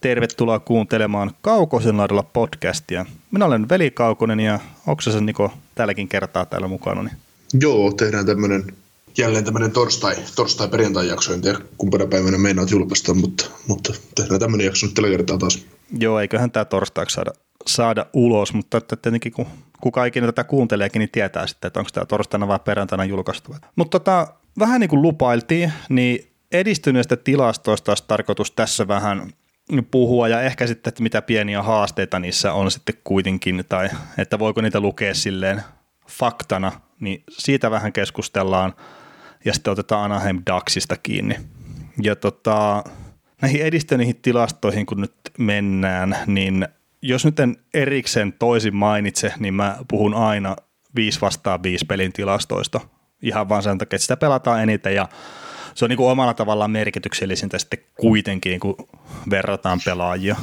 Tervetuloa kuuntelemaan Kaukosen laidalla podcastia. Minä olen Veli Kaukonen ja Oksasen Niko tälläkin kertaa täällä mukana. Niin. Joo, tehdään tämmöinen jälleen tämmöinen torstai, torstai perjantai jakso. En tiedä kumpana päivänä meinaat julkaista, mutta, mutta tehdään tämmöinen jakso nyt tällä kertaa taas. Joo, eiköhän tämä torstaiksi saada, saada ulos, mutta että tietenkin kun kuka ikinä tätä kuunteleekin, niin tietää sitten, että onko tämä torstaina vai perjantaina julkaistu. Mutta tota, vähän niin kuin lupailtiin, niin edistyneistä tilastoista olisi tarkoitus tässä vähän puhua ja ehkä sitten, että mitä pieniä haasteita niissä on sitten kuitenkin tai että voiko niitä lukea silleen faktana, niin siitä vähän keskustellaan ja sitten otetaan Anaheim Ducksista kiinni. Ja tota, näihin edistyneihin tilastoihin kun nyt mennään, niin jos nyt en erikseen toisin mainitse, niin mä puhun aina 5 vastaan 5 pelin tilastoista. Ihan vaan sen takia, että sitä pelataan eniten ja se on niin kuin omalla tavallaan merkityksellisintä sitten kuitenkin, kun verrataan pelaajia.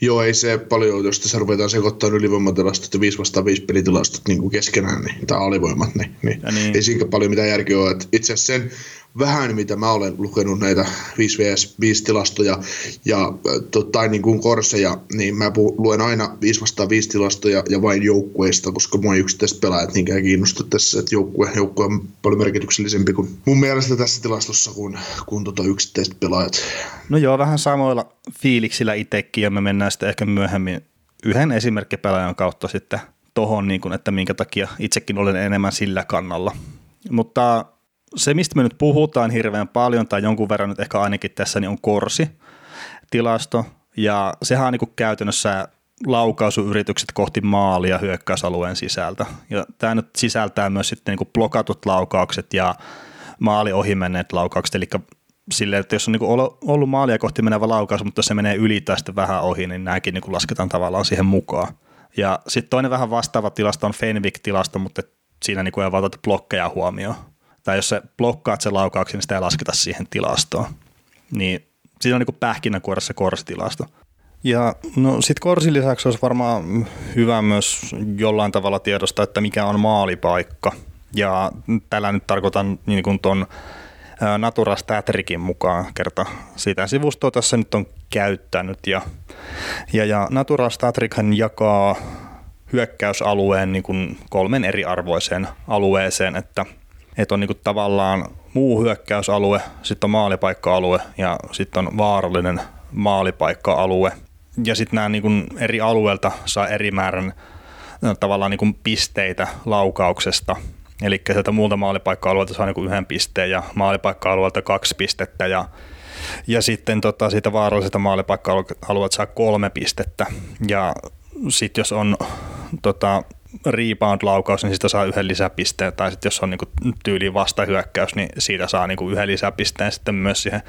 Joo, ei se paljon, jos tässä ruvetaan sekoittaa ylivoimatilastot ja 5 vastaan 5 pelitilastot niin kuin keskenään, niin, tai alivoimat, niin, niin, niin. ei siinä paljon mitään järkeä ole. itse asiassa sen vähän, mitä mä olen lukenut näitä 5 vs 5 tilastoja ja tai niin kuin korseja, niin mä luen aina 5 vastaan 5 tilastoja ja vain joukkueista, koska mua yksittäiset pelaajat niinkään kiinnosta tässä, että joukkue, joukkue on paljon merkityksellisempi kuin mun mielestä tässä tilastossa kuin, kuin tota yksittäiset pelaajat. No joo, vähän samoilla fiiliksillä itsekin ja me mennään sitten ehkä myöhemmin yhden esimerkkipelaajan kautta sitten tohon, niin kuin, että minkä takia itsekin olen enemmän sillä kannalla. Mutta se, mistä me nyt puhutaan hirveän paljon tai jonkun verran nyt ehkä ainakin tässä, niin on korsi tilasto. Ja sehän on niin käytännössä laukausuyritykset kohti maalia hyökkäysalueen sisältä. Ja tämä nyt sisältää myös sitten niin blokatut laukaukset ja maali ohi menneet laukaukset, eli silleen, että jos on niin ollut maalia kohti menevä laukaus, mutta se menee yli tai sitten vähän ohi, niin nämäkin niin lasketaan tavallaan siihen mukaan. Ja sitten toinen vähän vastaava tilasto on Fenwick-tilasto, mutta siinä niin ei vaan blokkeja huomioon tai jos sä blokkaat sen laukauksen, niin sitä ei lasketa siihen tilastoon. Niin siinä on niin pähkinänkuoressa korsitilasto. Ja no sit korsin lisäksi olisi varmaan hyvä myös jollain tavalla tiedostaa, että mikä on maalipaikka. Ja tällä nyt tarkoitan niin kuin ton Natura Statrikin mukaan kerta sitä sivustoa tässä nyt on käyttänyt. Ja, ja, ja Natura Statrikhan jakaa hyökkäysalueen niin kuin kolmen eri arvoiseen alueeseen, että – että on niinku tavallaan muu hyökkäysalue, sitten on maalipaikka-alue ja sitten on vaarallinen maalipaikka-alue. Ja sitten nämä niinku eri alueelta saa eri määrän tavallaan niinku pisteitä laukauksesta. Eli sieltä muulta maalipaikka-alueelta saa niinku yhden pisteen ja maalipaikka-alueelta kaksi pistettä ja ja sitten tota, siitä vaarallisesta maalipaikka-alueelta saa kolme pistettä. Ja sitten jos on tota, rebound-laukaus, niin siitä saa yhden lisäpisteen, tai sitten jos on niinku tyyli vastahyökkäys, niin siitä saa niinku yhden lisäpisteen sitten myös siihen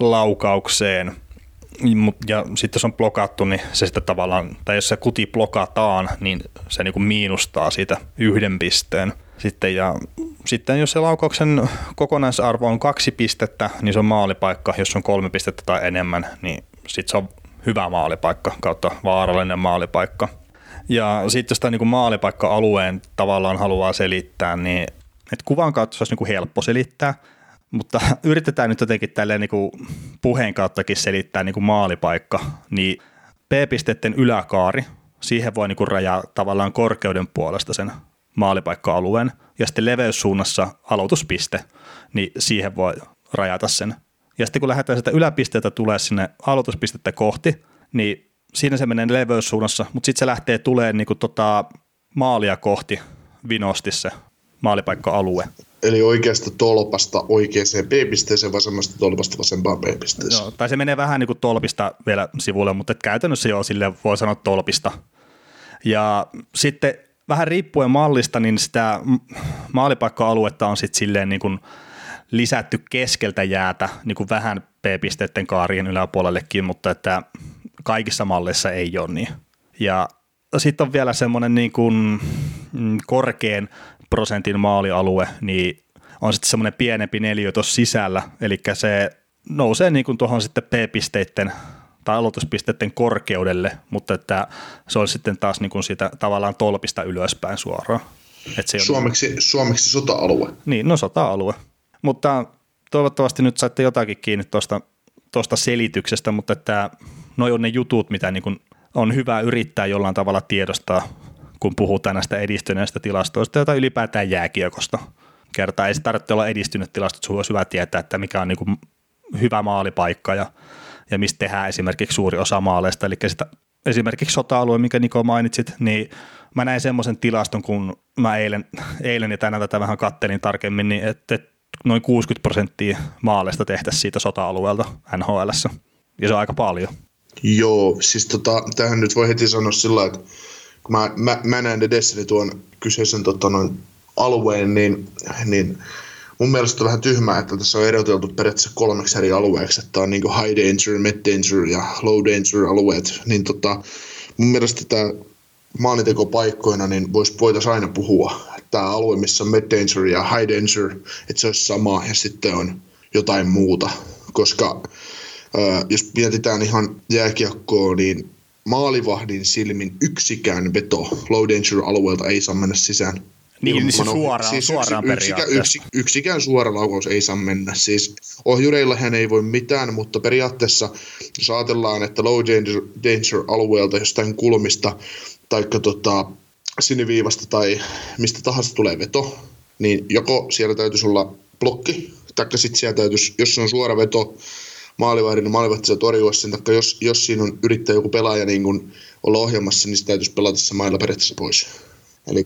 laukaukseen. Ja sitten jos on blokattu, niin se sitten tavallaan, tai jos se kuti blokataan, niin se niinku miinustaa siitä yhden pisteen. Sitten, ja sitten jos se laukauksen kokonaisarvo on kaksi pistettä, niin se on maalipaikka. Jos on kolme pistettä tai enemmän, niin sitten se on hyvä maalipaikka kautta vaarallinen maalipaikka. Ja sitten jos tämä niin maalipaikka-alueen tavallaan haluaa selittää, niin että kuvan kautta se olisi niin helppo selittää, mutta yritetään nyt jotenkin tälleen niin puheen kauttakin selittää niin maalipaikka, niin P-pisteiden yläkaari, siihen voi niin rajaa tavallaan korkeuden puolesta sen maalipaikka-alueen, ja sitten leveyssuunnassa aloituspiste, niin siihen voi rajata sen. Ja sitten kun lähdetään sitä yläpisteeltä tulee sinne aloituspistettä kohti, niin siinä se menee leveyssuunnassa, mutta sitten se lähtee tulee niinku tota maalia kohti vinosti se maalipaikka-alue. Eli oikeasta tolpasta oikeaan B-pisteeseen, vasemmasta tolpasta vasempaan B-pisteeseen. Joo, tai se menee vähän niin kuin tolpista vielä sivulle, mutta käytännössä jo sille voi sanoa tolpista. Ja sitten vähän riippuen mallista, niin sitä maalipaikka-aluetta on sitten silleen niin kuin lisätty keskeltä jäätä niin kuin vähän B-pisteiden kaarien yläpuolellekin, mutta että kaikissa malleissa ei ole niin. Ja sitten on vielä semmoinen niin kuin mm, korkean prosentin maalialue, niin on sitten semmoinen pienempi neliö tuossa sisällä, eli se nousee niin kuin tuohon sitten P-pisteiden tai aloituspisteiden korkeudelle, mutta että se on sitten taas niin kuin siitä tavallaan tolpista ylöspäin suoraan. Et se suomeksi, niin, suomeksi sota-alue. Niin, no sota-alue. Mutta toivottavasti nyt saitte jotakin kiinni tuosta selityksestä, mutta että noi on ne jutut, mitä niin kuin on hyvä yrittää jollain tavalla tiedostaa, kun puhutaan näistä edistyneistä tilastoista, tai ylipäätään jääkiekosta. Kertaa ei se tarvitse olla edistynyt tilasto, että olisi hyvä tietää, että mikä on niin kuin hyvä maalipaikka ja, ja mistä tehdään esimerkiksi suuri osa maaleista. Eli sitä, esimerkiksi sota-alue, mikä Niko mainitsit, niin mä näin semmoisen tilaston, kun mä eilen, eilen ja tänään tätä vähän kattelin tarkemmin, niin että, noin 60 prosenttia maaleista tehtäisiin siitä sota-alueelta NHL. Ja se on aika paljon. Joo, siis tota, tähän nyt voi heti sanoa sillä että kun mä, mä, mä näen edessäni tuon kyseisen tota, noin, alueen, niin, niin mun mielestä on vähän tyhmää, että tässä on eroteltu periaatteessa kolmeksi eri alueeksi, että on niin high danger, mid danger ja low danger alueet, niin tota, mun mielestä tämä maalintekopaikkoina niin vois, voitaisiin aina puhua. Tämä alue, missä on mid danger ja high danger, että se olisi sama ja sitten on jotain muuta, koska jos mietitään ihan jääkiekkoa, niin maalivahdin silmin yksikään veto low danger alueelta ei saa mennä sisään. Niin, niin siis suoraan, siis suoraan yksi, periaatteessa. Yksi, yksikään suora laukaus ei saa mennä. Siis ohjureilla hän ei voi mitään, mutta periaatteessa jos ajatellaan, että low danger, danger alueelta jostain kulmista tai tota, siniviivasta tai mistä tahansa tulee veto, niin joko siellä täytyisi olla blokki, tai sitten siellä täytyisi, jos se on suora veto, maalivahdin, niin maalivahti saa torjua sen, takia jos, jos siinä on yrittää joku pelaaja niin kun olla ohjelmassa, niin se täytyisi pelata se mailla periaatteessa pois. Eli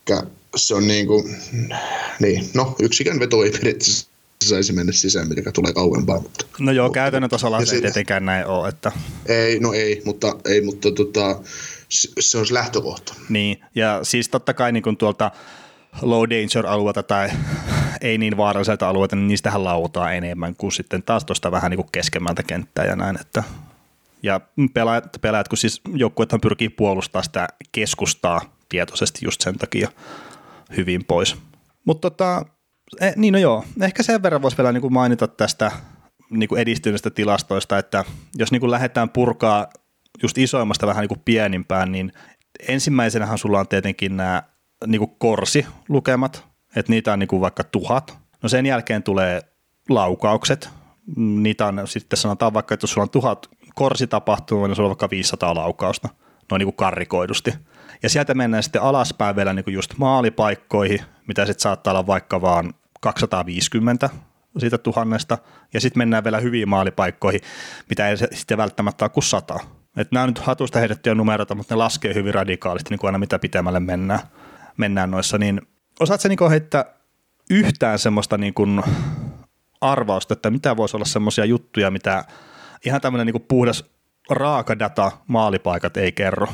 se on niin kuin, niin, no yksikään veto ei periaatteessa saisi mennä sisään, mikä tulee kauempaa. Mutta, no joo, käytännön tasolla se ei tietenkään näin ole. Että... Ei, no ei, mutta, ei, mutta tota, se on se lähtökohta. Niin, ja siis totta kai niin kuin tuolta low danger alueelta tai ei niin vaaralliselta alueelta, niin niistähän lautaa enemmän kuin sitten taas tuosta vähän niin kuin keskemmältä kenttää ja näin, että ja pelaajat, pelaajat kun siis joukkuethan pyrkii puolustamaan sitä keskustaa tietoisesti just sen takia hyvin pois. Mutta tota, e, niin no joo, ehkä sen verran voisi vielä niin kuin mainita tästä niin kuin edistyneistä tilastoista, että jos niin kuin lähdetään purkaa just isoimmasta vähän niin kuin pienimpään, niin ensimmäisenähän sulla on tietenkin nämä niin kuin korsilukemat, että niitä on niin kuin vaikka tuhat. No sen jälkeen tulee laukaukset, niitä on sitten sanotaan vaikka, että jos sulla on tuhat korsitapahtumaa, niin sulla on vaikka 500 laukausta, noin niin kuin karrikoidusti. Ja sieltä mennään sitten alaspäin vielä niin kuin just maalipaikkoihin, mitä sitten saattaa olla vaikka vaan 250 siitä tuhannesta, ja sitten mennään vielä hyviin maalipaikkoihin, mitä ei sitten välttämättä ole kuin sata. Et nämä nyt hatusta heitettyjä numeroita, mutta ne laskee hyvin radikaalisti niin kuin aina mitä pitemmälle mennään, mennään noissa, niin osaatko niin heittää yhtään semmoista niin kuin arvausta, että mitä voisi olla semmoisia juttuja, mitä ihan tämmöinen niin puhdas raaka data maalipaikat ei kerro?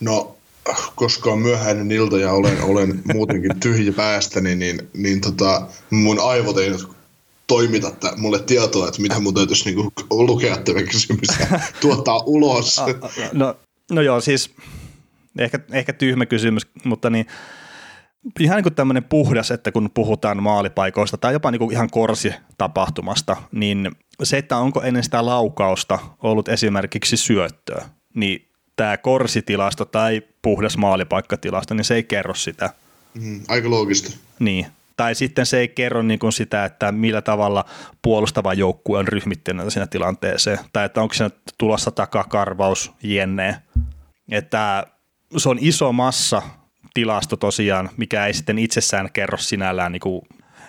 No, koska on myöhäinen ilta ja olen, olen muutenkin tyhjä päästäni, niin, niin tota, mun aivot ei toimita että mulle tietoa, että mitä mun täytyisi niinku lukea tämä kysymys ja tuottaa ulos. no, no joo, siis ehkä, ehkä tyhmä kysymys, mutta niin ihan niin kuin tämmöinen puhdas, että kun puhutaan maalipaikoista tai jopa niin kuin ihan korsi-tapahtumasta, niin se, että onko ennen sitä laukausta ollut esimerkiksi syöttöä, niin tämä korsitilasto tai puhdas maalipaikkatilasto, niin se ei kerro sitä. Mm, aika loogista. Niin, tai sitten se ei kerro niin kuin sitä, että millä tavalla puolustava joukkue on ryhmittynyt siinä tilanteeseen, tai että onko siinä tulossa takakarvaus jenneen. Että se on iso massa tilasto tosiaan, mikä ei sitten itsessään kerro sinällään, niin kuin,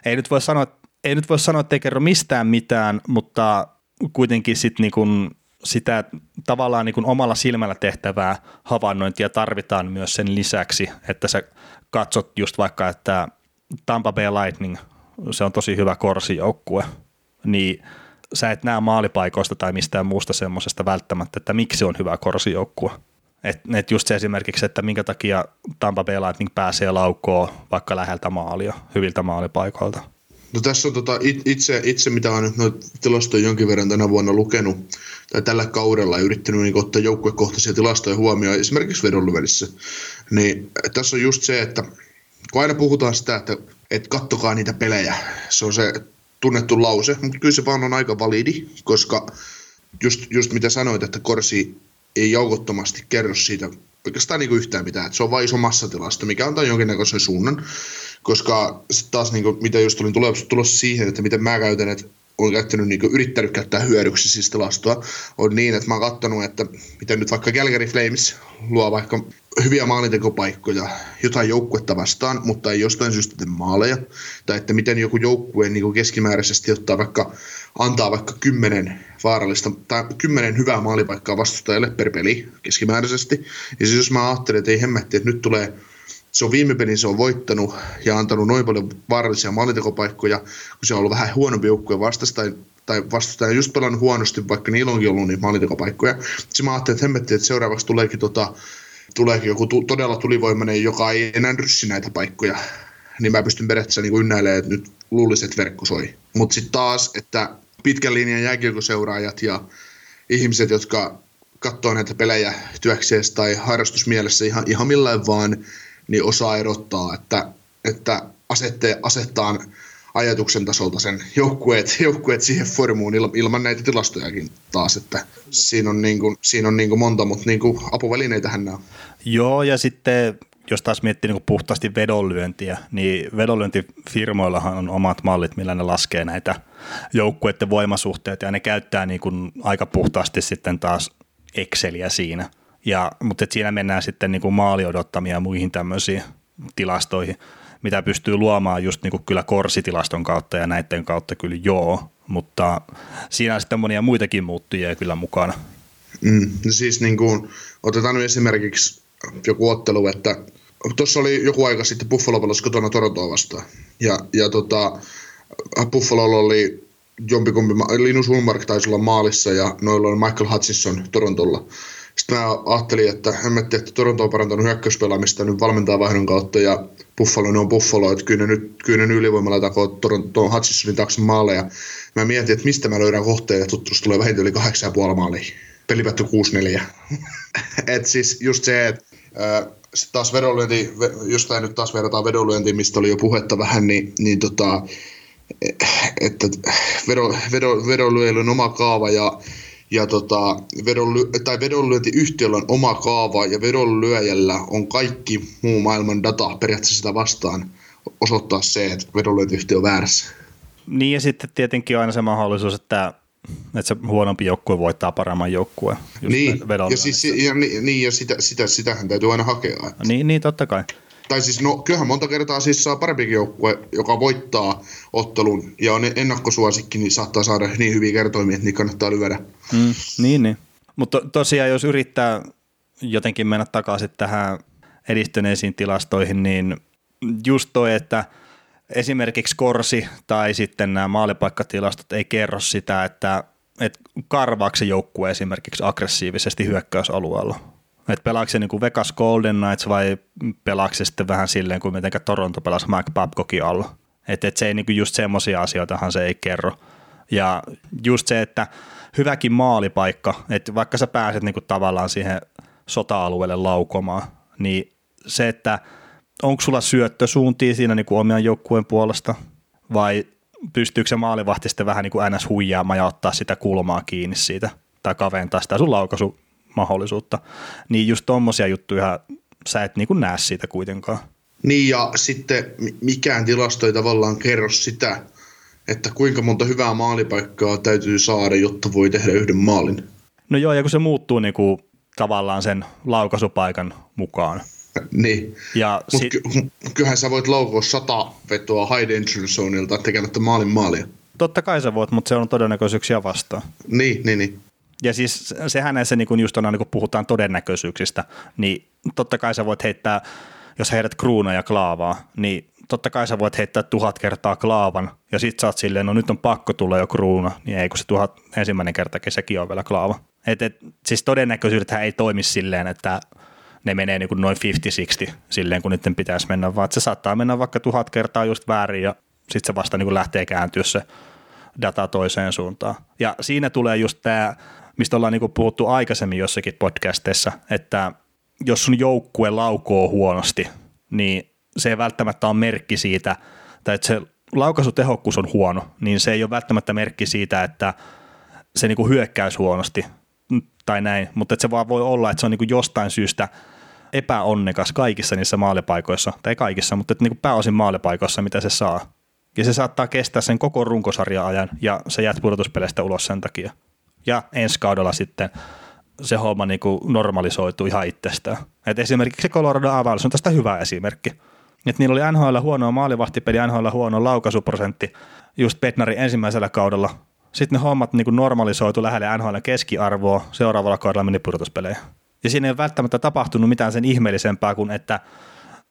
ei nyt voi sanoa, ei nyt voi sanoa, että ei kerro mistään mitään, mutta kuitenkin sitten niin kuin sitä tavallaan niin kuin omalla silmällä tehtävää havainnointia tarvitaan myös sen lisäksi, että sä katsot just vaikka, että Tampa Bay Lightning, se on tosi hyvä korsijoukkue, niin sä et näe maalipaikoista tai mistään muusta semmoisesta välttämättä, että miksi on hyvä korsijoukkue. Että et just se esimerkiksi, että minkä takia Tampa Bay Lightning pääsee laukkoon vaikka läheltä maalia, hyviltä maalipaikoilta. No tässä on tota, itse, itse, mitä olen noita tilastoja jonkin verran tänä vuonna lukenut, tai tällä kaudella yrittänyt niin ottaa joukkuekohtaisia tilastoja huomioon, esimerkiksi vedonlyvelissä, niin tässä on just se, että kun aina puhutaan sitä, että, että kattokaa niitä pelejä, se on se tunnettu lause, mutta kyllä se vaan on aika validi, koska just, just mitä sanoit, että Korsi ei joukottomasti kerro siitä oikeastaan niin yhtään mitään, että se on vain iso massatilasto, mikä antaa jonkinnäköisen suunnan, koska sitten taas niin kuin, mitä just tulin tulossa siihen, että miten mä käytän, että olen käyttänyt, niin kuin, yrittänyt käyttää hyödyksi siis tilastoa, on niin, että mä oon katsonut, että miten nyt vaikka Calgary Flames luo vaikka hyviä maalintekopaikkoja jotain joukkuetta vastaan, mutta ei jostain syystä tee maaleja, tai että miten joku joukkue niin keskimääräisesti ottaa vaikka, antaa vaikka kymmenen vaarallista, tai kymmenen hyvää maalipaikkaa vastustajalle per peli keskimääräisesti, ja siis jos mä ajattelen, että ei hemmetti, että nyt tulee se on viime pelin se on voittanut ja antanut noin paljon vaarallisia maalintekopaikkoja, kun se on ollut vähän huonompi joukkue vastasta tai, tai vastustaja just pelannut huonosti, vaikka niillä onkin ollut niitä maalintekopaikkoja. Sitten mä ajattelin, että hemmetti, että seuraavaksi tuleekin, tota, tuleekin joku tu, todella tulivoimainen, joka ei enää ryssi näitä paikkoja. Niin mä pystyn periaatteessa niin ynnäilemään, että nyt luulisin, että verkko soi. Mutta sitten taas, että pitkän linjan jääkiekoseuraajat ja ihmiset, jotka katsoo näitä pelejä työkseen tai harrastusmielessä ihan, ihan millään vaan, niin osaa erottaa, että, että asette, asettaan ajatuksen tasolta sen joukkueet, joukkueet siihen formuun ilman näitä tilastojakin taas, että siinä on, niin kuin, siinä on niin kuin monta, mutta niin kuin apuvälineitähän nämä on. Joo, ja sitten jos taas miettii niin puhtaasti vedonlyöntiä, niin vedonlyöntifirmoillahan on omat mallit, millä ne laskee näitä joukkueiden voimasuhteita, ja ne käyttää niin kuin aika puhtaasti sitten taas Exceliä siinä. Ja, mutta siinä mennään sitten niin kuin maaliodottamia ja muihin tämmöisiin tilastoihin, mitä pystyy luomaan just niin kuin kyllä korsitilaston kautta ja näiden kautta kyllä joo, mutta siinä on sitten monia muitakin muuttujia kyllä mukana. Mm, siis niin kuin, otetaan nyt esimerkiksi joku ottelu, että tuossa oli joku aika sitten Buffalo pelasi kotona Torontoa vastaan. Ja, ja tota, Buffalolla oli jompikumpi, Linus Ulmark taisi olla maalissa ja noilla on Michael Hutchinson Torontolla. Sitten mä ajattelin, että hemmetti, että Toronto on parantanut hyökkäyspelaamista nyt valmentaa vaihdon kautta ja Buffalo ne on Buffalo, että kyllä ne nyt, kyllä ne ylivoimalla takoo Toronto Hutchinsonin taakse ja Mä mietin, että mistä mä löydän kohteen ja tuttuus tulee vähintään yli 8,5 maalia. Peli 6-4. et siis just se, että äh, taas vedonlyönti, jostain nyt taas verrataan vedonlyöntiin, mistä oli jo puhetta vähän, niin, niin tota, että vedonlyöjillä on oma kaava ja ja tota, vedonly- tai vedonlyöntiyhtiöllä on oma kaava ja vedonlyöjällä on kaikki muu maailman data periaatteessa sitä vastaan osoittaa se, että vedonlyöntiyhtiö on väärässä. Niin ja sitten tietenkin aina se mahdollisuus, että, että se huonompi joukkue voittaa paremman joukkueen. Niin, ja, siis, ja, niin, ja sitä, sitä, sitähän täytyy aina hakea. Että. Niin, niin, totta kai tai siis no kyllähän monta kertaa siis saa parempikin joukkue, joka voittaa ottelun ja on ennakkosuosikki, niin saattaa saada niin hyviä kertoimia, että niitä kannattaa lyödä. Mm, niin, niin. Mutta tosiaan jos yrittää jotenkin mennä takaisin tähän edistyneisiin tilastoihin, niin just toi, että esimerkiksi Korsi tai sitten nämä maalipaikkatilastot ei kerro sitä, että, että karvaako se joukkue esimerkiksi aggressiivisesti hyökkäysalueella että pelaako se niin kuin Vegas Golden Knights vai pelaako se sitten vähän silleen kuin miten Toronto pelasi Mike Babcockin alla. Että et se ei niin kuin just semmoisia asioitahan se ei kerro. Ja just se, että hyväkin maalipaikka, että vaikka sä pääset niin kuin tavallaan siihen sota-alueelle laukomaan, niin se, että onko sulla syöttösuuntia siinä niin kuin omien joukkueen puolesta vai pystyykö se maalivahti sitten vähän niin kuin ns. huijaamaan ja ottaa sitä kulmaa kiinni siitä tai kaventaa sitä sun laukaisu mahdollisuutta. Niin just tommosia juttuja sä et niin kuin näe siitä kuitenkaan. Niin ja sitten mikään tilasto ei tavallaan kerro sitä, että kuinka monta hyvää maalipaikkaa täytyy saada, jotta voi tehdä yhden maalin. No joo, ja kun se muuttuu niin kuin tavallaan sen laukaisupaikan mukaan. Niin, ja mutta si- ky- kyllähän sä voit laukoa sata vetoa high danger zoneilta tekemättä maalin maalia. Totta kai sä voit, mutta se on todennäköisyyksiä vastaan. Niin, niin, niin. Ja siis sehän näissä niin kun just on, niin kun puhutaan todennäköisyyksistä, niin totta kai sä voit heittää, jos heidät kruuna ja klaavaa, niin totta kai sä voit heittää tuhat kertaa klaavan, ja sit sä oot silleen, no nyt on pakko tulla jo kruuna, niin ei kun se tuhat ensimmäinen kertakin sekin on vielä klaava. Et, et, siis todennäköisyydet ei toimi silleen, että ne menee niin kuin noin 50-60 silleen, kun niiden pitäisi mennä, vaan se saattaa mennä vaikka tuhat kertaa just väärin, ja sitten se vasta niin kuin lähtee kääntyä se data toiseen suuntaan. Ja siinä tulee just tämä mistä ollaan niin puhuttu aikaisemmin jossakin podcasteissa, että jos sun joukkue laukoo huonosti, niin se ei välttämättä ole merkki siitä, tai että se laukaisutehokkuus on huono, niin se ei ole välttämättä merkki siitä, että se niin hyökkäys huonosti tai näin, mutta että se vaan voi olla, että se on niin jostain syystä epäonnekas kaikissa niissä maalipaikoissa, tai kaikissa, mutta että niin pääosin maalipaikoissa, mitä se saa. Ja se saattaa kestää sen koko runkosarjan ajan ja se jäät pudotuspeleistä ulos sen takia. Ja ensi kaudella sitten se homma niin kuin normalisoituu ihan itsestään. Et esimerkiksi se Colorado Avalanche on tästä hyvä esimerkki. Et niillä oli NHL huono maalivahtipeli, NHL huono laukaisuprosentti just Petnarin ensimmäisellä kaudella. Sitten ne hommat niin kuin normalisoitu lähelle NHL keskiarvoa, seuraavalla kaudella meni pudotuspeleihin. Ja siinä ei ole välttämättä tapahtunut mitään sen ihmeellisempää kuin, että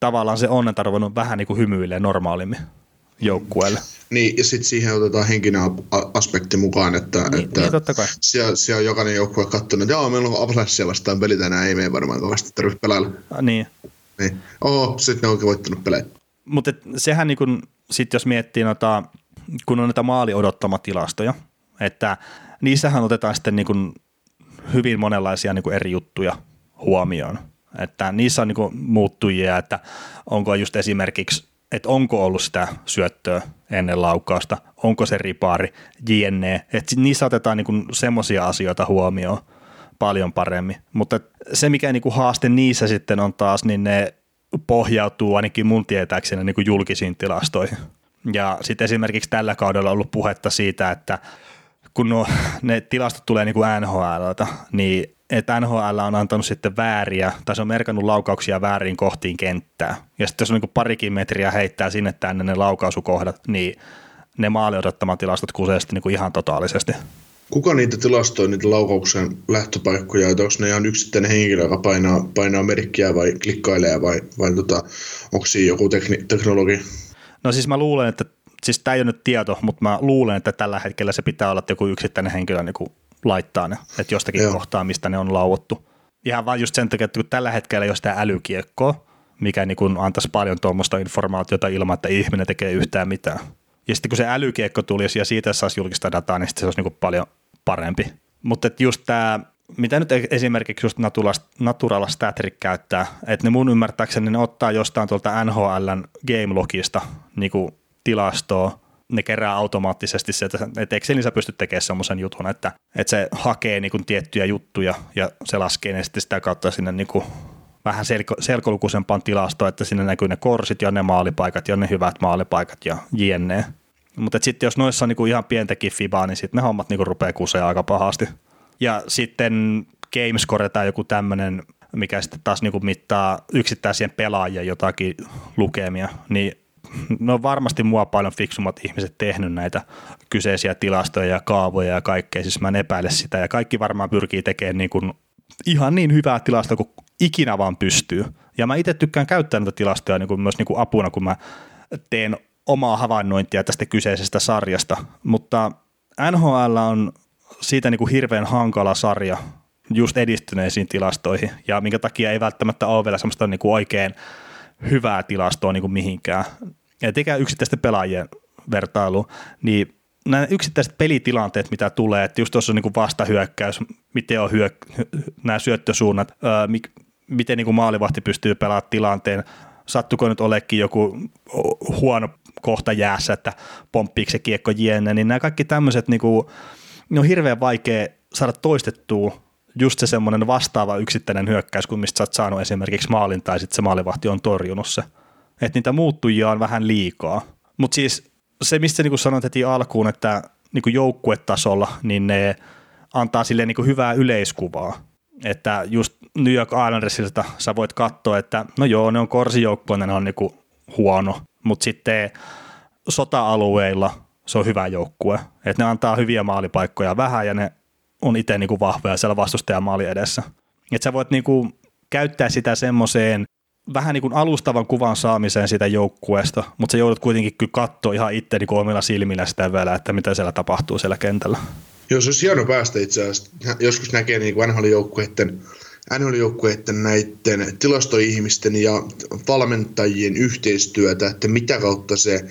tavallaan se on vähän niin kuin hymyilee normaalimmin joukkueelle. Niin, ja sitten siihen otetaan henkinen aspekti mukaan, että, niin, että niin, totta kai. Siellä, siellä on jokainen joukkue katsonut, että joo, meillä on Avalanchea vastaan peli tänään, ei mene varmaan kovasti tarvitse pelailla. Ah, niin. Niin. Oho, sitten ne onkin voittanut pelejä. Mutta sehän niin kun, sit jos miettii noita, kun on näitä maali odottamatilastoja, että niissähän otetaan sitten niin kun hyvin monenlaisia niin eri juttuja huomioon. Että niissä on niin muuttujia, että onko just esimerkiksi että onko ollut sitä syöttöä ennen laukausta, onko se ripaari, jne. Että niissä otetaan niinku semmoisia asioita huomioon paljon paremmin. Mutta se, mikä niinku haaste niissä sitten on taas, niin ne pohjautuu ainakin mun tietääkseni niinku julkisiin tilastoihin. Ja sitten esimerkiksi tällä kaudella on ollut puhetta siitä, että kun no, ne tilastot tulee niin kuin NHLlta, niin että NHL on antanut sitten vääriä, tai se on merkannut laukauksia väärin kohtiin kenttää. Ja sitten jos on niin parikin metriä heittää sinne tänne ne laukaisukohdat, niin ne maali tilastot kusee sitten niin ihan totaalisesti. Kuka niitä tilastoi, niitä laukauksen lähtöpaikkoja, että onko ne ihan yksittäinen henkilö, joka painaa, painaa merkkiä vai klikkailee vai, vai tota, onko siinä joku tekni, teknologi? No siis mä luulen, että siis tämä ei ole nyt tieto, mutta mä luulen, että tällä hetkellä se pitää olla, että joku yksittäinen henkilö niin laittaa ne, että jostakin Joo. kohtaa, mistä ne on lauottu. Ihan vain just sen takia, että kun tällä hetkellä ei ole sitä älykiekkoa, mikä niin kuin antaisi paljon tuommoista informaatiota ilman, että ihminen tekee yhtään mitään. Ja sitten kun se älykiekko tulisi ja siitä saisi julkista dataa, niin sitten se olisi niin kuin paljon parempi. Mutta just tämä, mitä nyt esimerkiksi just Natural Statrik käyttää, että ne mun ymmärtääkseni ne ottaa jostain tuolta NHLn Game-logista niin kuin tilastoa, ne kerää automaattisesti sieltä, että Exceliin sä pystyt tekemään semmoisen jutun, että, että se hakee niin kuin tiettyjä juttuja ja se laskee ne sitten sitä kautta sinne niin kuin vähän selko, selkolukuisempaan tilastoon, että sinne näkyy ne korsit ja ne maalipaikat ja ne hyvät maalipaikat ja jne. Mutta sitten jos noissa on niinku ihan pientäkin fibaa, niin sitten ne hommat niinku rupeaa kusea aika pahasti. Ja sitten Gamescore tai joku tämmöinen, mikä sitten taas niinku mittaa yksittäisien pelaajien jotakin lukemia, niin no varmasti mua paljon fiksummat ihmiset tehnyt näitä kyseisiä tilastoja ja kaavoja ja kaikkea, siis mä en epäile sitä ja kaikki varmaan pyrkii tekemään niin kuin ihan niin hyvää tilastoa kuin ikinä vaan pystyy. Ja mä itse tykkään käyttää näitä tilastoja niin kuin myös niin kuin apuna, kun mä teen omaa havainnointia tästä kyseisestä sarjasta, mutta NHL on siitä niin kuin hirveän hankala sarja just edistyneisiin tilastoihin, ja minkä takia ei välttämättä ole vielä semmoista niin kuin oikein hyvää tilastoa niin kuin mihinkään. Tekee yksittäisten pelaajien vertailu, niin nämä yksittäiset pelitilanteet, mitä tulee, että just tuossa on niin vastahyökkäys, miten on hyök- nämä syöttösuunnat, öö, mi- miten niin kuin maalivahti pystyy pelaamaan tilanteen, sattuko nyt olekin joku huono kohta jäässä, että pomppiiko se kiekko jenne, niin nämä kaikki tämmöiset, niin kuin, ne on hirveän vaikea saada toistettua just se semmoinen vastaava yksittäinen hyökkäys, kun mistä sä oot saanut esimerkiksi maalin tai sitten se maalivahti on torjunut se. Että niitä muuttujia on vähän liikaa. Mutta siis se, mistä niin sanoit heti alkuun, että niin joukkuetasolla, niin ne antaa sille niin hyvää yleiskuvaa. Että just New York Islandersilta sä voit katsoa, että no joo, ne on korsijoukkueena, ne on niin huono, mutta sitten sota-alueilla se on hyvä joukkue. Että ne antaa hyviä maalipaikkoja vähän ja ne on itse niin vahvoja siellä vastustajan maali edessä. Että sä voit niin kuin käyttää sitä semmoiseen vähän niin kuin alustavan kuvan saamiseen sitä joukkueesta, mutta se joudut kuitenkin kyllä katsoa ihan itse niin omilla silmillä sitä vielä, että mitä siellä tapahtuu siellä kentällä. Joo, se olisi hieno päästä itse asiassa. Joskus näkee niin NHL-joukkueiden NHL-joukkueiden näiden tilastoihmisten ja valmentajien yhteistyötä, että mitä kautta se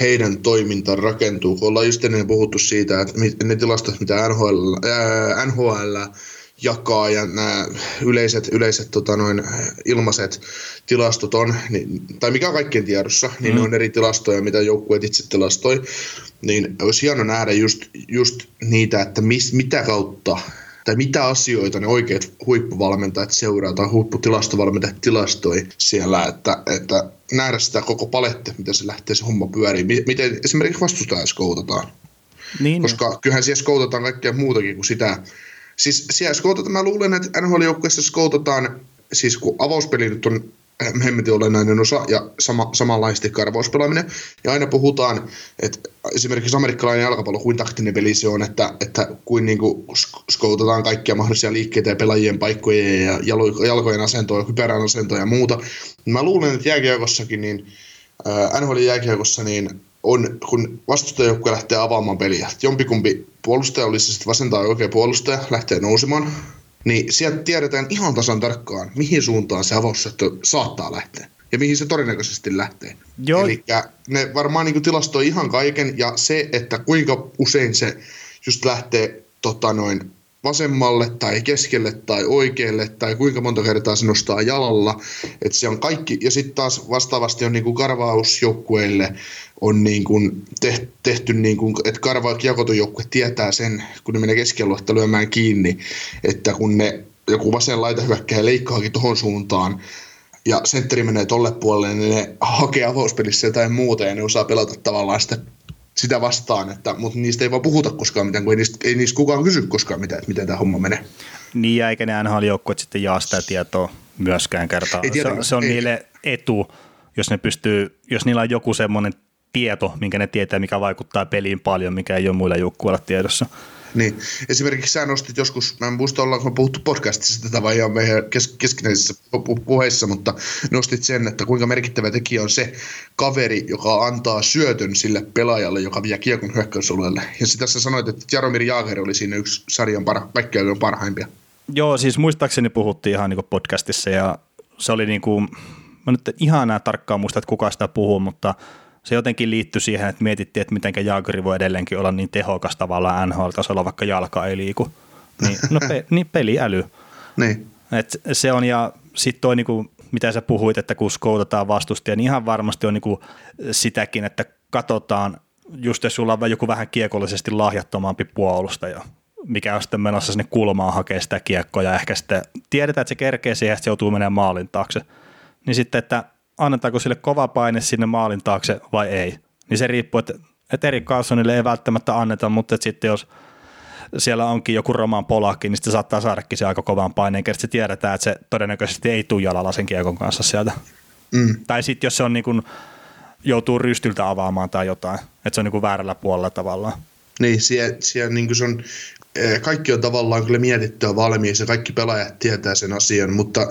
heidän toiminta rakentuu. Ollaan just ennen puhuttu siitä, että ne tilastot, mitä NHL, ää, NHL jakaa ja nämä yleiset, yleiset tota noin, ilmaiset tilastot on, niin, tai mikä on kaikkien tiedossa, niin mm. ne on eri tilastoja, mitä joukkueet itse tilastoi, niin olisi hieno nähdä just, just niitä, että mis, mitä kautta tai mitä asioita ne oikeat huippuvalmentajat seuraa tai huipputilastovalmentajat tilastoi siellä, että, että nähdä sitä koko palette, miten se lähtee se homma pyöriin. Miten esimerkiksi vastustaja skoutetaan. Niin, Koska kyllähän siellä skoutetaan kaikkea muutakin kuin sitä. Siis siellä skoutetaan, mä luulen, että NHL-joukkueessa skoutetaan, siis kun avauspeli nyt on hemmetin olennainen osa ja sama, samanlaisesti karvauspelaaminen. Ja aina puhutaan, että esimerkiksi amerikkalainen jalkapallo, kuin taktinen peli se on, että, että kuin, niin kuin skoutetaan kaikkia mahdollisia liikkeitä ja pelaajien paikkoja ja jalkojen asentoja, hyperän asentoja ja muuta. Mä luulen, että jääkiekossakin, niin NHL jääkiekossa, niin on, kun vastustajajoukkue lähtee avaamaan peliä, jompikumpi puolustaja, olisi sitten vasen tai oikea puolustaja, lähtee nousemaan, niin sieltä tiedetään ihan tasan tarkkaan, mihin suuntaan se avaussyöttö saattaa lähteä ja mihin se todennäköisesti lähtee. Eli ne varmaan niin tilastoi ihan kaiken ja se, että kuinka usein se just lähtee tota noin, vasemmalle tai keskelle tai oikealle tai kuinka monta kertaa se nostaa jalalla. Että se on kaikki, ja sitten taas vastaavasti on niin kuin karvausjoukkueille on niin kuin tehty, niin kuin, että karva joukkue tietää sen, kun ne menee keskialuetta lyömään kiinni, että kun ne joku vasen laita hyökkää leikkaakin tuohon suuntaan, ja sentteri menee tolle puolelle, niin ne hakee avauspelissä jotain muuta ja ne osaa pelata tavallaan sitä sitä vastaan, että, mutta niistä ei vaan puhuta koskaan mitään, kun ei niistä, ei niistä kukaan kysy koskaan mitään, että miten tämä homma menee. Niin, ja eikä ne NHL-joukkueet sitten jaa sitä tietoa myöskään kertaa. Ei tiedä, se, se on ei. niille etu, jos ne pystyy, jos niillä on joku semmoinen tieto, minkä ne tietää, mikä vaikuttaa peliin paljon, mikä ei ole muilla joukkueilla tiedossa. Niin. Esimerkiksi sä nostit joskus, mä en muista ollaanko puhuttu podcastissa tätä vai ihan meidän kes- keskinäisissä puheissa, mutta nostit sen, että kuinka merkittävä tekijä on se kaveri, joka antaa syötön sille pelaajalle, joka vie kiekon hyökkäysalueelle. Ja sitten tässä sanoit, että Jaromir Jaager oli siinä yksi sarjan par- kaikkein parhaimpia. Joo, siis muistaakseni puhuttiin ihan niin podcastissa ja se oli niin kuin, mä nyt ihan enää tarkkaan muista, että kuka sitä puhuu, mutta – se jotenkin liittyi siihen, että mietittiin, että miten Jagri voi edelleenkin olla niin tehokas tavallaan NHL-tasolla, vaikka jalka ei liiku. Niin, no pe, niin peliäly. Niin. Et se on, ja sitten toi, niinku, mitä sä puhuit, että kun skoutetaan vastustajia, niin ihan varmasti on niinku sitäkin, että katsotaan, just jos sulla on joku vähän kiekollisesti lahjattomampi puolustaja, mikä on sitten menossa sinne kulmaan hakea sitä kiekkoa, ja ehkä sitten tiedetään, että se kerkee siihen, että se joutuu menemään maalin taakse. Niin sitten, että annetaanko sille kova paine sinne maalin taakse vai ei. Niin se riippuu, että, että Erik Carlsonille ei välttämättä anneta, mutta että sitten jos siellä onkin joku Roman Polakki, niin sitten saattaa saadakin se aika kovan paineen, koska se tiedetään, että se todennäköisesti ei tule jalalla sen kiekon kanssa sieltä. Mm. Tai sitten jos se on niin kuin, joutuu rystyltä avaamaan tai jotain, että se on niin kuin väärällä puolella tavallaan. Niin, siellä, siellä niin kuin se on kaikki on tavallaan kyllä mietittyä valmiiksi ja kaikki pelaajat tietää sen asian, mutta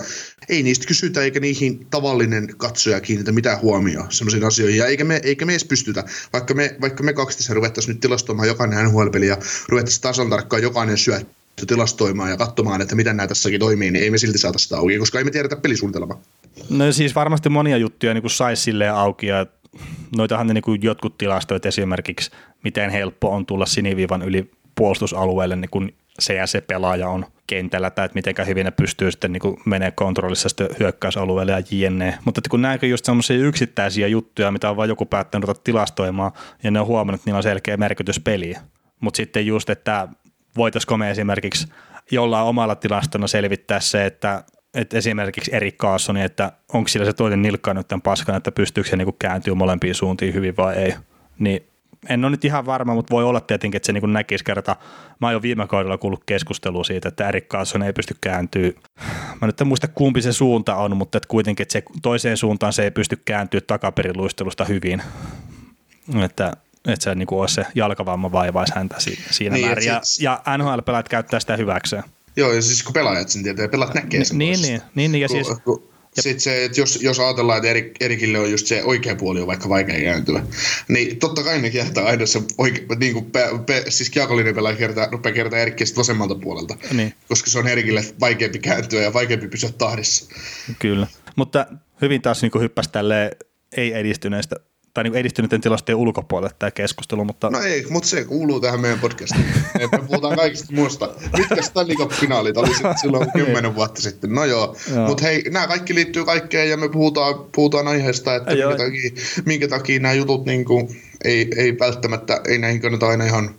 ei niistä kysytä eikä niihin tavallinen katsoja kiinnitä mitään huomioon sellaisiin asioihin. Ja eikä me, eikä me edes pystytä, vaikka me, vaikka me kaksi ruvettaisiin nyt tilastoimaan jokainen NHL-peli ja ruvettaisiin tasan tarkkaan jokainen syöttö tilastoimaan ja katsomaan, että miten nämä tässäkin toimii, niin ei me silti saata sitä auki, koska ei me tiedetä pelisuunnitelmaa. No siis varmasti monia juttuja niin saisi silleen auki ja noitahan ne niin jotkut tilastoit esimerkiksi, miten helppo on tulla siniviivan yli puolustusalueelle, niin kun se ja se pelaaja on kentällä, tai että miten hyvin ne pystyy sitten niin menee kontrollissa sitten hyökkäysalueelle ja jne. Mutta että kun näenkö just semmoisia yksittäisiä juttuja, mitä on vain joku päättänyt ruveta tilastoimaan, ja ne on huomannut, että niillä on selkeä merkitys peliä. Mutta sitten just, että voitaisiko me esimerkiksi jollain omalla tilastona selvittää se, että että esimerkiksi Erik Kaassoni, että onko sillä se toinen nilkka nyt tämän paskana, että pystyykö se niin kääntyä molempiin suuntiin hyvin vai ei. Niin en ole nyt ihan varma, mutta voi olla tietenkin, että se niin näkisi kerta. Mä oon jo viime kaudella kuullut keskustelua siitä, että Erik Carlson ei pysty kääntyä. Mä nyt en muista kumpi se suunta on, mutta että kuitenkin että se toiseen suuntaan se ei pysty kääntyä takaperin luistelusta hyvin. Että, että se niin kuin olisi se jalkavamma vaivaisi häntä siinä niin, määrin. Ja, ja NHL-pelaajat käyttää sitä hyväkseen. Joo, ja siis kun pelaajat sen tietää, pelaat näkee sen. Niin, niin, niin, niin, ja siis... Kun, sitten se, että jos, jos ajatellaan, että Erik, Erikille on just se oikea puoli on vaikka vaikea kääntyä, niin totta kai ne kiertää aina se oikea, niin kuin pe, pe, siis kiekollinen pelaaja kiertää, rupeaa kiertää Erikkiä vasemmalta puolelta, niin. koska se on Erikille vaikeampi kääntyä ja vaikeampi pysyä tahdissa. Kyllä, mutta hyvin taas niin hyppäsi tälle ei-edistyneestä tai niin edistyneiden tilastojen ulkopuolelle tämä keskustelu. Mutta... No ei, mutta se kuuluu tähän meidän podcastiin. Me puhutaan kaikista muusta. Mitkä Stanley Cup-finaalit oli sitten silloin kymmenen vuotta sitten? No joo, joo. mutta hei, nämä kaikki liittyy kaikkeen ja me puhutaan, puhutaan aiheesta, että minkä takia, minkä takia nämä jutut niin kuin, ei, ei välttämättä, ei näihin kannata aina ihan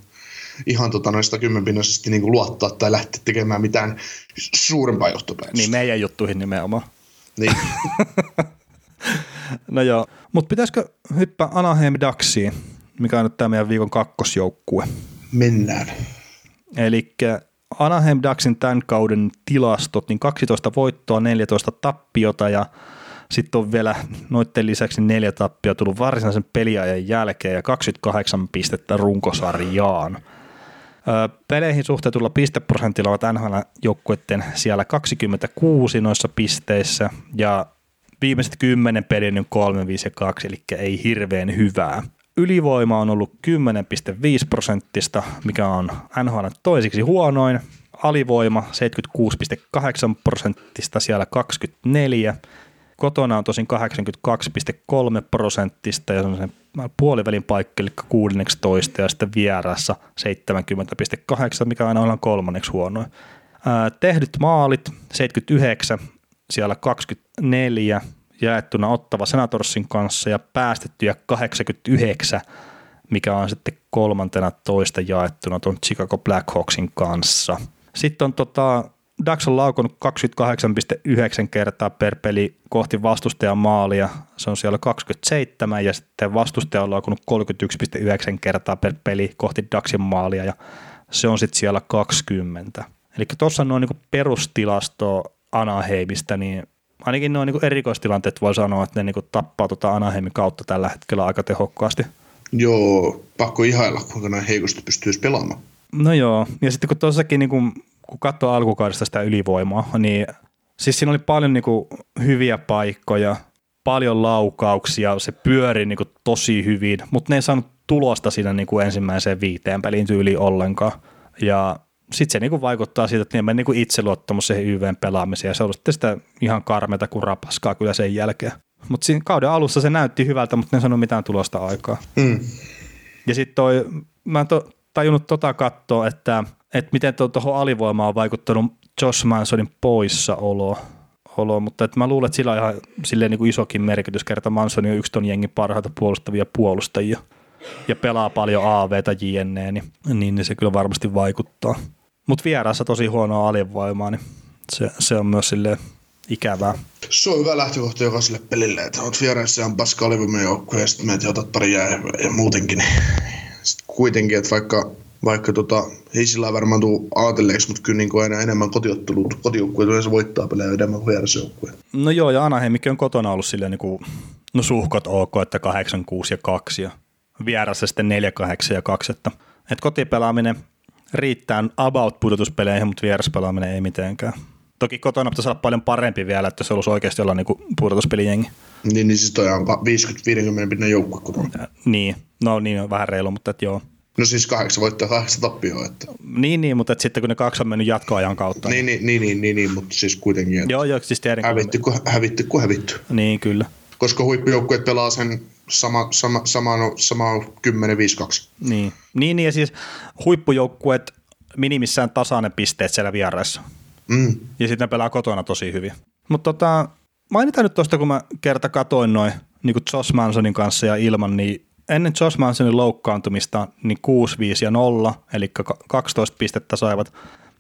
ihan tota noista kymmenpinnaisesti niin luottaa tai lähteä tekemään mitään suurempaa johtopäätöstä. Niin meidän juttuihin nimenomaan. Niin. no joo, mutta pitäisikö hyppää Anaheim Ducksiin, mikä on nyt tämä meidän viikon kakkosjoukkue? Mennään. Eli Anaheim Ducksin tämän kauden tilastot, niin 12 voittoa, 14 tappiota ja sitten on vielä noiden lisäksi neljä tappia tullut varsinaisen peliajan jälkeen ja 28 pistettä runkosarjaan. Peleihin suhteutulla pisteprosentilla ovat NHL-joukkueiden siellä 26 noissa pisteissä ja viimeiset 10 pelin on 3, 5 ja 2, eli ei hirveän hyvää. Ylivoima on ollut 10,5 prosenttista, mikä on NHL toisiksi huonoin. Alivoima 76,8 prosenttista, siellä 24. Kotona on tosin 82,3 prosenttista ja se sen puolivälin paikka, eli 16 ja sitten vieressä 70,8, mikä aina on kolmanneksi huonoin. tehdyt maalit 79, siellä 24 jaettuna Ottava Senatorsin kanssa ja päästettyjä 89, mikä on sitten kolmantena toista jaettuna tuon Chicago Blackhawksin kanssa. Sitten on tota, Dax on laukonut 28,9 kertaa per peli kohti vastustajan maalia, se on siellä 27 ja sitten vastustaja on laukonut 31,9 kertaa per peli kohti Daxin maalia ja se on sitten siellä 20. Eli tuossa noin niin perustilasto Anaheimista, niin ainakin noin niin erikoistilanteet voi sanoa, että ne niin tappaa tuota Anaheimin kautta tällä hetkellä aika tehokkaasti. Joo, pakko ihailla, kuinka näin heikosti pystyisi pelaamaan. No joo, ja sitten kun tuossakin niin kuin, kun katsoo alkukaudesta sitä ylivoimaa, niin siis siinä oli paljon niin kuin, hyviä paikkoja, paljon laukauksia, se pyöri niin kuin, tosi hyvin, mutta ne ei saanut tulosta siinä niin kuin ensimmäiseen viiteen peliin tyyliin ollenkaan. Ja sitten se niinku vaikuttaa siitä, että nimen niinku itseluottamus siihen YVn pelaamiseen ja se on sitten sitä ihan karmeta kuin rapaskaa kyllä sen jälkeen. Mutta siinä kauden alussa se näytti hyvältä, mutta ne sanoi mitään tulosta aikaa. Mm. Ja sitten toi, mä en to, tajunnut tota katsoa, että, että miten tuohon alivoimaan on vaikuttanut Josh Mansonin poissaolo. Olo, mutta että mä luulen, että sillä on ihan silleen niin kuin isokin merkitys. Kerta Manson on yksi ton jengin parhaita puolustavia puolustajia ja pelaa paljon AVtä JNE, niin, niin se kyllä varmasti vaikuttaa. Mutta vieraassa tosi huonoa alivoimaa, niin se, se on myös sille ikävää. Se on hyvä lähtökohta jokaiselle pelille, että olet vieraissa ja on paska alivoiman joukkue ja sitten menet ja otat pari jää ja muutenkin. Niin sitten kuitenkin, että vaikka, vaikka tota, ei sillä varmaan tule ajatelleeksi, mutta kyllä niin kuin aina enemmän kotiottelut, kotijoukkueet yleensä voittaa pelejä enemmän kuin vierasjoukkueet. No joo, ja Anaheimikin on kotona ollut silleen niin kuin, no suhkot ok, että 8, 6 ja 2 ja vierassa sitten 4, 8 ja 2, että, että kotipelaaminen – riittää about pudotuspeleihin, mutta vieraspelaaminen ei mitenkään. Toki kotona pitäisi olla paljon parempi vielä, että se olisi oikeasti olla niin pudotuspelijengi. Niin, niin siis toi on 50-50 pinnan joukkue kotona. Niin, no niin on vähän reilu, mutta että joo. No siis kahdeksan voittaa kahdeksan tappioa. Että. Niin, niin, mutta sitten kun ne kaksi on mennyt jatkoajan kautta. Niin, niin, niin, niin, niin, niin mutta siis kuitenkin. Että joo, joo, siis tiedän. Hävitty, kun hävitty, kun hävitty. Niin, kyllä. Koska huippujoukkueet pelaa sen sama, sama, sama, sama 10-5-2. Niin. niin, ja siis huippujoukkueet minimissään tasainen pisteet siellä vieraissa. Mm. Ja sitten ne pelaa kotona tosi hyvin. Mutta tota, mainitaan nyt tuosta, kun mä kerta katoin noin niin kuin Josh Mansonin kanssa ja ilman, niin ennen Josh Mansonin loukkaantumista niin 6, 5 ja 0, eli 12 pistettä saivat.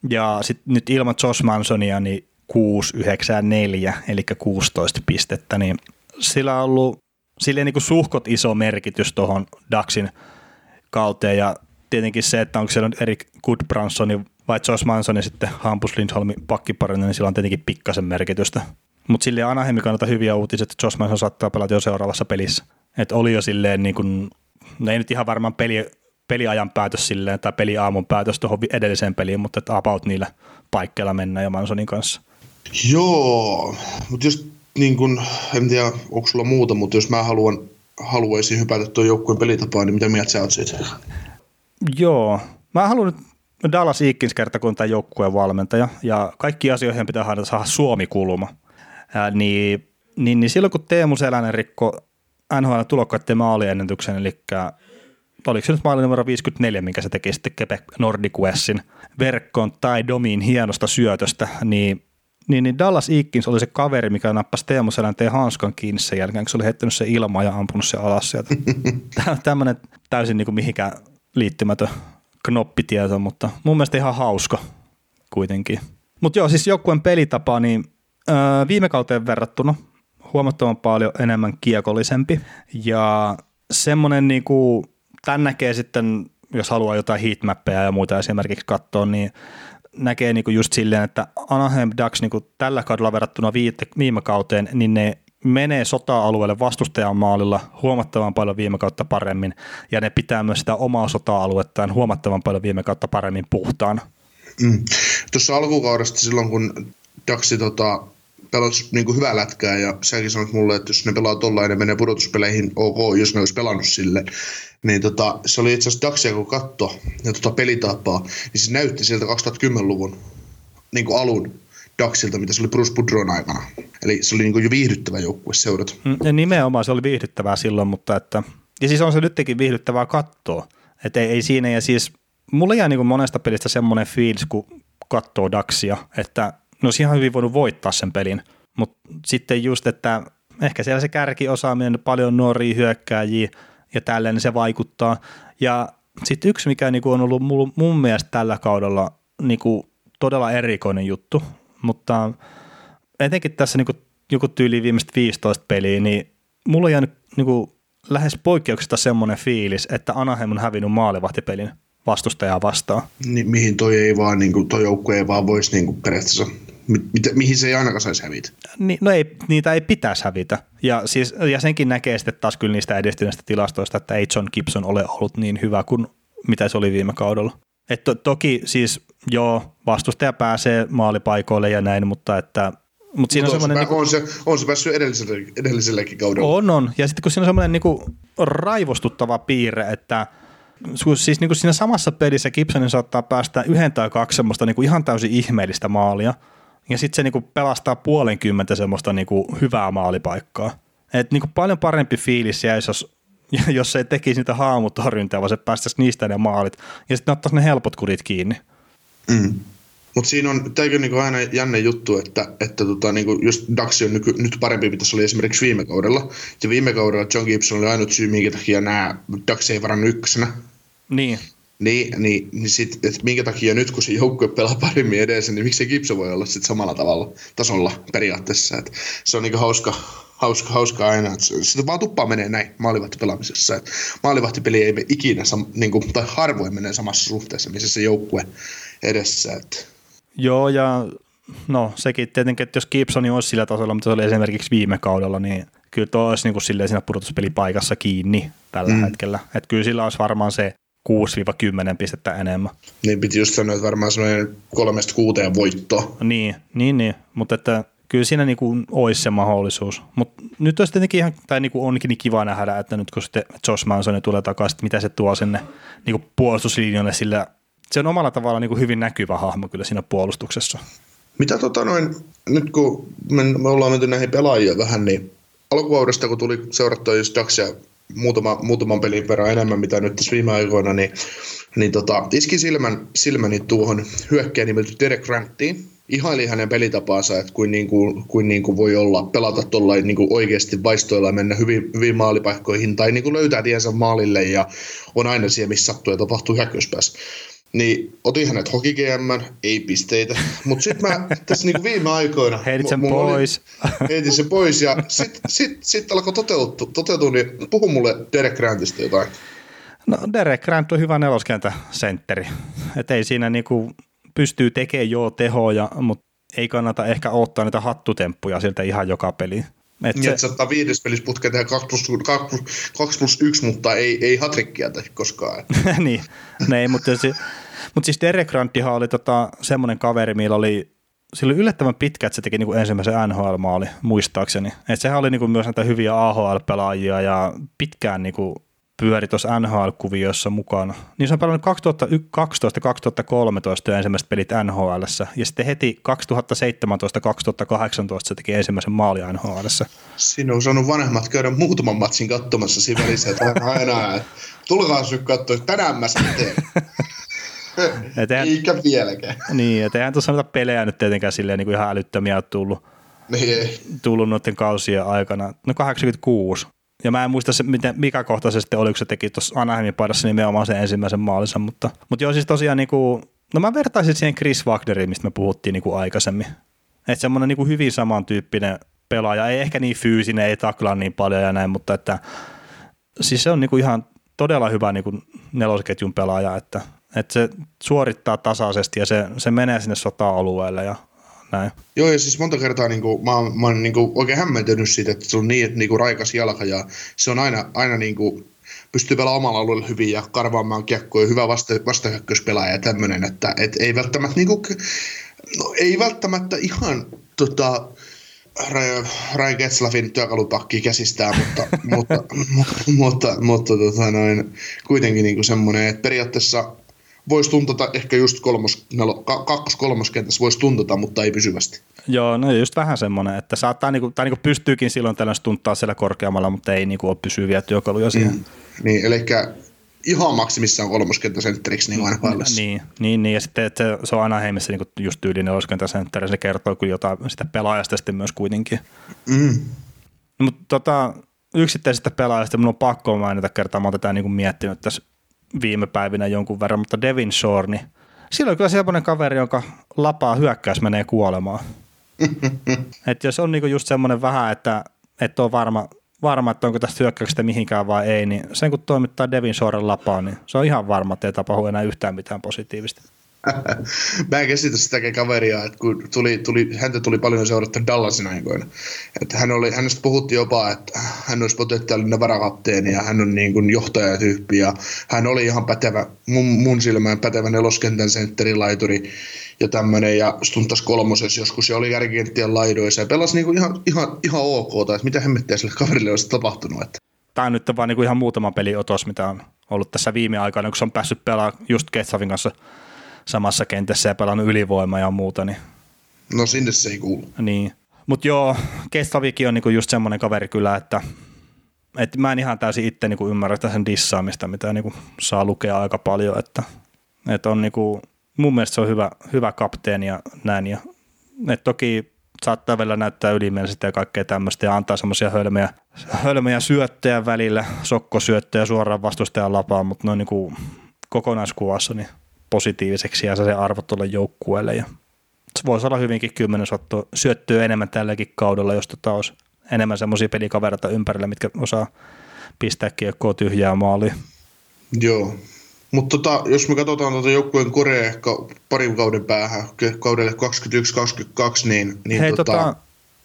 Ja sitten nyt ilman Josh Mansonia niin 6, 9 4, eli 16 pistettä, niin sillä on ollut silleen niin kuin suhkot iso merkitys tuohon Daxin kauteen ja tietenkin se, että onko siellä Erik Goodbranson vai Josh Manson ja sitten Hampus Lindholmin pakkiparina, niin sillä on tietenkin pikkasen merkitystä. Mutta silleen Anaheimi kannalta hyviä uutisia, että Josh Manson saattaa pelata jo seuraavassa pelissä. Et oli jo silleen niin kuin, no ei nyt ihan varmaan peli, peliajan päätös silleen, tai peliaamun päätös tuohon edelliseen peliin, mutta että about niillä paikkeilla mennään ja Mansonin kanssa. Joo, mutta jos niin kun, en tiedä, onko sulla muuta, mutta jos mä haluan, haluaisin hypätä tuon joukkueen pelitapaan, niin mitä mieltä sä oot siitä? Joo, mä haluan nyt Dallas Eakins kerta kun tämä joukkueen valmentaja, ja kaikki asioihin pitää haluta saada Suomi-kulma. Ää, niin, niin, niin, silloin kun Teemu Selänen rikko NHL tulokkaiden maaliennätyksen, eli oliko se nyt maali numero 54, minkä se teki sitten Quebec Nordic verkkoon tai Domin hienosta syötöstä, niin niin, niin Dallas Eakins oli se kaveri, mikä nappasi Teemu Selänteen hanskan kiinni sen jälkeen, kun se oli heittänyt se ilmaa ja ampunut se alas sieltä. Tämmöinen täysin niin kuin mihinkään liittymätön knoppitieto, mutta mun mielestä ihan hauska kuitenkin. Mutta joo, siis joukkueen pelitapa, niin öö, viime kauteen verrattuna huomattavan paljon enemmän kiekollisempi ja semmoinen niin kuin, tämän näkee sitten, jos haluaa jotain heatmappeja ja muita esimerkiksi katsoa, niin näkee niin kuin just silleen, että Anaheim Ducks niin kuin tällä kaudella verrattuna viite, viime kauteen, niin ne menee sota-alueelle vastustajan maalilla huomattavan paljon viime kautta paremmin, ja ne pitää myös sitä omaa sota-aluettaan huomattavan paljon viime kautta paremmin puhtaana. Mm. Tuossa alkukaudesta silloin, kun Daxi tota, pelasi niin kuin hyvää lätkää ja säkin sanoit mulle, että jos ne pelaa tollain ja menee pudotuspeleihin, ok, jos ne olisi pelannut sille. Niin tota, se oli itse asiassa Daxia, kun katto ja tota pelitapaa, niin se näytti sieltä 2010-luvun niin kuin alun Daxilta, mitä se oli Bruce Budron aikana. Eli se oli niin kuin jo viihdyttävä joukkue seurata. Mm, ja nimenomaan se oli viihdyttävää silloin, mutta että, ja siis on se nytkin viihdyttävää katsoa. Että ei, ei siinä, ja siis mulla jää niin kuin monesta pelistä semmoinen fiilis, kun katsoo Daxia, että no olisi ihan hyvin voinut voittaa sen pelin, mutta sitten just, että ehkä siellä se kärkiosaaminen, paljon nuoria hyökkääjiä ja tälleen se vaikuttaa. Ja sitten yksi, mikä niinku on ollut mun mielestä tällä kaudella niinku todella erikoinen juttu, mutta etenkin tässä niinku joku tyyli viimeistä 15 peliä, niin mulla on jäänyt niinku lähes poikkeuksesta semmoinen fiilis, että Anaheim on hävinnyt maalivahtipelin vastustajaa vastaan. Niin, mihin toi ei vaan, niin kuin, toi joukkue ei vaan voisi niin periaatteessa mi, mihin se ei ainakaan saisi hävitä. Ni, no ei, niitä ei pitäisi hävitä. Ja, siis, ja senkin näkee sitten taas kyllä niistä edistyneistä tilastoista, että ei John Gibson ole ollut niin hyvä kuin mitä se oli viime kaudella. Et to, toki siis joo, vastustaja pääsee maalipaikoille ja näin, mutta että mutta siinä Mut on, on, se, niin, on, se, on se päässyt edelliselle, edellisellekin kaudella. On, on. Ja sitten kun siinä on semmoinen niin raivostuttava piirre, että – siis niin kuin siinä samassa pelissä Gibsonin saattaa päästä yhden tai kaksi semmoista niin kuin ihan täysin ihmeellistä maalia, ja sitten se niin kuin pelastaa puolenkymmentä semmoista niin kuin hyvää maalipaikkaa. Et niin kuin paljon parempi fiilis jäisi, jos, jos se ei tekisi niitä haamutorjuntaa, vaan se päästäisi niistä ne maalit, ja sitten ottaisi ne helpot kudit kiinni. Mm. Mutta siinä on, tämäkin niinku aina jänne juttu, että, että tota, niinku just Dax on nyky, nyt parempi, mitä se oli esimerkiksi viime kaudella. Ja viime kaudella John Gibson oli ainut syy, minkä takia nämä Dax ei varannut ykkösenä. Niin. Niin, niin, niin sit, et minkä takia nyt, kun se joukkue pelaa paremmin edessä, niin miksi Gibson voi olla sit samalla tavalla tasolla periaatteessa. Et se on niinku hauska, hauska, hauska aina, että sitä vaan tuppaa menee näin maalivahtipelaamisessa. Et maalivahtipeli ei ikinä, sam, niinku, tai harvoin menee samassa suhteessa, missä se joukkue edessä. Et. Joo, ja no sekin tietenkin, että jos Gibsoni olisi sillä tasolla, mitä se oli esimerkiksi viime kaudella, niin kyllä tuo olisi niin kuin silleen siinä pudotuspelipaikassa kiinni tällä mm. hetkellä. Että kyllä sillä olisi varmaan se 6-10 pistettä enemmän. Niin piti just sanoa, että varmaan semmoinen kolmesta kuuteen voitto. Niin, niin, niin. mutta että kyllä siinä niinku olisi se mahdollisuus. Mutta nyt olisi tietenkin ihan, tai niinku onkin niin kiva nähdä, että nyt kun sitten Josh Manson tulee takaisin, mitä se tuo sinne niinku puolustuslinjalle, sillä se on omalla tavalla niinku hyvin näkyvä hahmo kyllä siinä puolustuksessa. Mitä tota noin, nyt kun me, me ollaan menty näihin pelaajia vähän, niin alkukaudesta kun tuli seurattua just Daxia muutama, muutaman pelin verran enemmän, mitä nyt tässä viime aikoina, niin, niin tota, iski silmän, silmäni tuohon hyökkäin nimeltä Derek Grantiin. Ihaili hänen pelitapaansa, että kuin, niin kuin, kuin, niin kuin voi olla pelata tuolla niin oikeasti vaistoilla ja mennä hyvin, hyvin maalipaikkoihin tai niin kuin löytää tiensä maalille ja on aina siellä, missä sattuu ja tapahtuu hyökkäyspäässä. Niin otin hänet hoki GM, ei pisteitä, mutta sitten mä tässä niinku viime aikoina... Heitit sen pois. Oli, heitin sen pois ja sitten sit, sit alkoi toteutua, toteutua, niin puhu mulle Derek Grantista jotain. No Derek Grant on hyvä neloskentä sentteri. Et ei siinä niinku pystyy tekemään jo tehoja, mutta ei kannata ehkä ottaa niitä hattutemppuja sieltä ihan joka peli. Et niin, se... saattaa viides pelissä putkeen tehdä 2 plus, 2 plus, 2 plus 1, mutta ei, ei hatrikkia tehdä koskaan. niin, ne, niin, mutta, se, mutta siis Derek Granttihan oli tota, semmoinen kaveri, millä oli sillä oli yllättävän pitkä, että se teki niinku ensimmäisen NHL-maali, muistaakseni. Et sehän oli niinku myös näitä hyviä AHL-pelaajia ja pitkään niinku pyöri tuossa NHL-kuviossa mukana. Niin se on pelannut 2012-2013 ensimmäiset pelit NHL, ja sitten heti 2017-2018 se teki ensimmäisen maali NHL. Siinä on saanut vanhemmat käydä muutaman matsin katsomassa siinä välissä, että aina, tulkaa syy katsoa, tänään mä sen teen. Eihän, Eikä vieläkään. Niin, että eihän tuossa noita pelejä nyt tietenkään silleen niin kuin ihan älyttömiä tullut, niin tullut noiden kausien aikana. No 86 ja mä en muista, se, miten, mikä kohta se sitten oli, kun se teki tuossa Anaheimin paidassa nimenomaan sen ensimmäisen maalinsa, mutta, mutta joo siis tosiaan niin kuin, no mä vertaisin siihen Chris Wagneriin, mistä me puhuttiin niin kuin aikaisemmin. Että semmoinen niin kuin hyvin samantyyppinen pelaaja. Ei ehkä niin fyysinen, ei taklaa niin paljon ja näin, mutta että siis se on niinku ihan todella hyvä niinku nelosketjun pelaaja, että, että se suorittaa tasaisesti ja se, se menee sinne sota-alueelle ja näin. Joo, ja siis monta kertaa niin kuin, mä, oon, mä oon niin kuin, oikein hämmentynyt siitä, että se on niin, niin kuin raikas jalka ja se on aina, aina niin kuin, pystyy pelaamaan omalla alueella hyvin ja karvaamaan kiekkoja, hyvä vasta, vastahyökkäyspelaaja ja tämmöinen, että et ei välttämättä niin kuin, no, ei välttämättä ihan tota, Ryan Getzlaffin työkalupakki käsistää, mutta, mutta, mutta, mutta, mutta tota noin, kuitenkin niin semmoinen, että periaatteessa voisi tuntata ehkä just kolmos, nelo, kakkos kolmoskentässä voisi tuntata, mutta ei pysyvästi. Joo, no just vähän semmoinen, että saattaa niinku, tai niinku pystyykin silloin tällainen tuntaa siellä korkeammalla, mutta ei niinku ole pysyviä työkaluja siihen. Mm, niin, eli ihan maksimissaan kolmoskenttäsentteriksi niin aina Niin, niin, niin, ja sitten että se, se on aina heimissä niin just tyyli neloskenttäsentteri, se kertoo kyllä jotain sitä pelaajasta sitten myös kuitenkin. Mm. Mutta tota, yksittäisistä pelaajista minun on pakko mainita kertaa, mä oon tätä niin miettinyt tässä viime päivinä jonkun verran, mutta Devin Shore, niin sillä on kyllä semmoinen kaveri, jonka lapaa hyökkäys menee kuolemaan. että jos on niinku just semmoinen vähän, että et on varma, varma, että onko tästä hyökkäyksestä mihinkään vai ei, niin sen kun toimittaa Devin Shoren lapaa, niin se on ihan varma, että ei tapahdu enää yhtään mitään positiivista. Mä en käsitä sitäkin kaveria, että kun tuli, tuli, häntä tuli paljon seurattu Dallasin aikoina. Että hän oli, hänestä puhuttiin jopa, että hän olisi potentiaalinen varakapteeni ja hän on niin kuin johtajatyyppi ja hän oli ihan pätevä, mun, mun silmään pätevä neloskentän sentterilaituri ja tämmöinen ja stuntas kolmosessa joskus ja oli kärkikenttien laidoissa ja pelasi niin kuin ihan, ihan, ihan ok, tai mitä hemmettiä sille kaverille olisi tapahtunut. Että. Tämä on nyt vaan niin kuin ihan muutama peliotos, mitä on ollut tässä viime aikoina, kun se on päässyt pelaamaan just Ketsavin kanssa samassa kentässä ja pelannut ylivoimaa ja muuta. Niin. No sinne se ei kuulu. Niin. Mutta joo, Kestavikin on niinku just semmoinen kaveri kyllä, että et mä en ihan täysin itse niinku ymmärrä sen dissaamista, mitä niinku saa lukea aika paljon, että et on niinku, mun mielestä se on hyvä, hyvä kapteeni ja näin. Ja, et toki saattaa vielä näyttää ylimielisesti ja kaikkea tämmöistä ja antaa semmoisia hölmejä, hölmejä syöttejä välillä, sokkosyöttejä suoraan vastustajan lapaan, mutta noin niinku kokonaiskuvassa niin positiiviseksi ja se arvo tuolle joukkueelle. Ja se voisi olla hyvinkin kymmenen syöttöä enemmän tälläkin kaudella, jos tota olisi enemmän semmoisia pelikavereita ympärillä, mitkä osaa pistää kiekkoa tyhjää maaliin. Joo, mutta tota, jos me katsotaan tuota joukkueen korea ehkä parin kauden päähän, kaudelle 21-22, niin, niin Hei, tota, tota,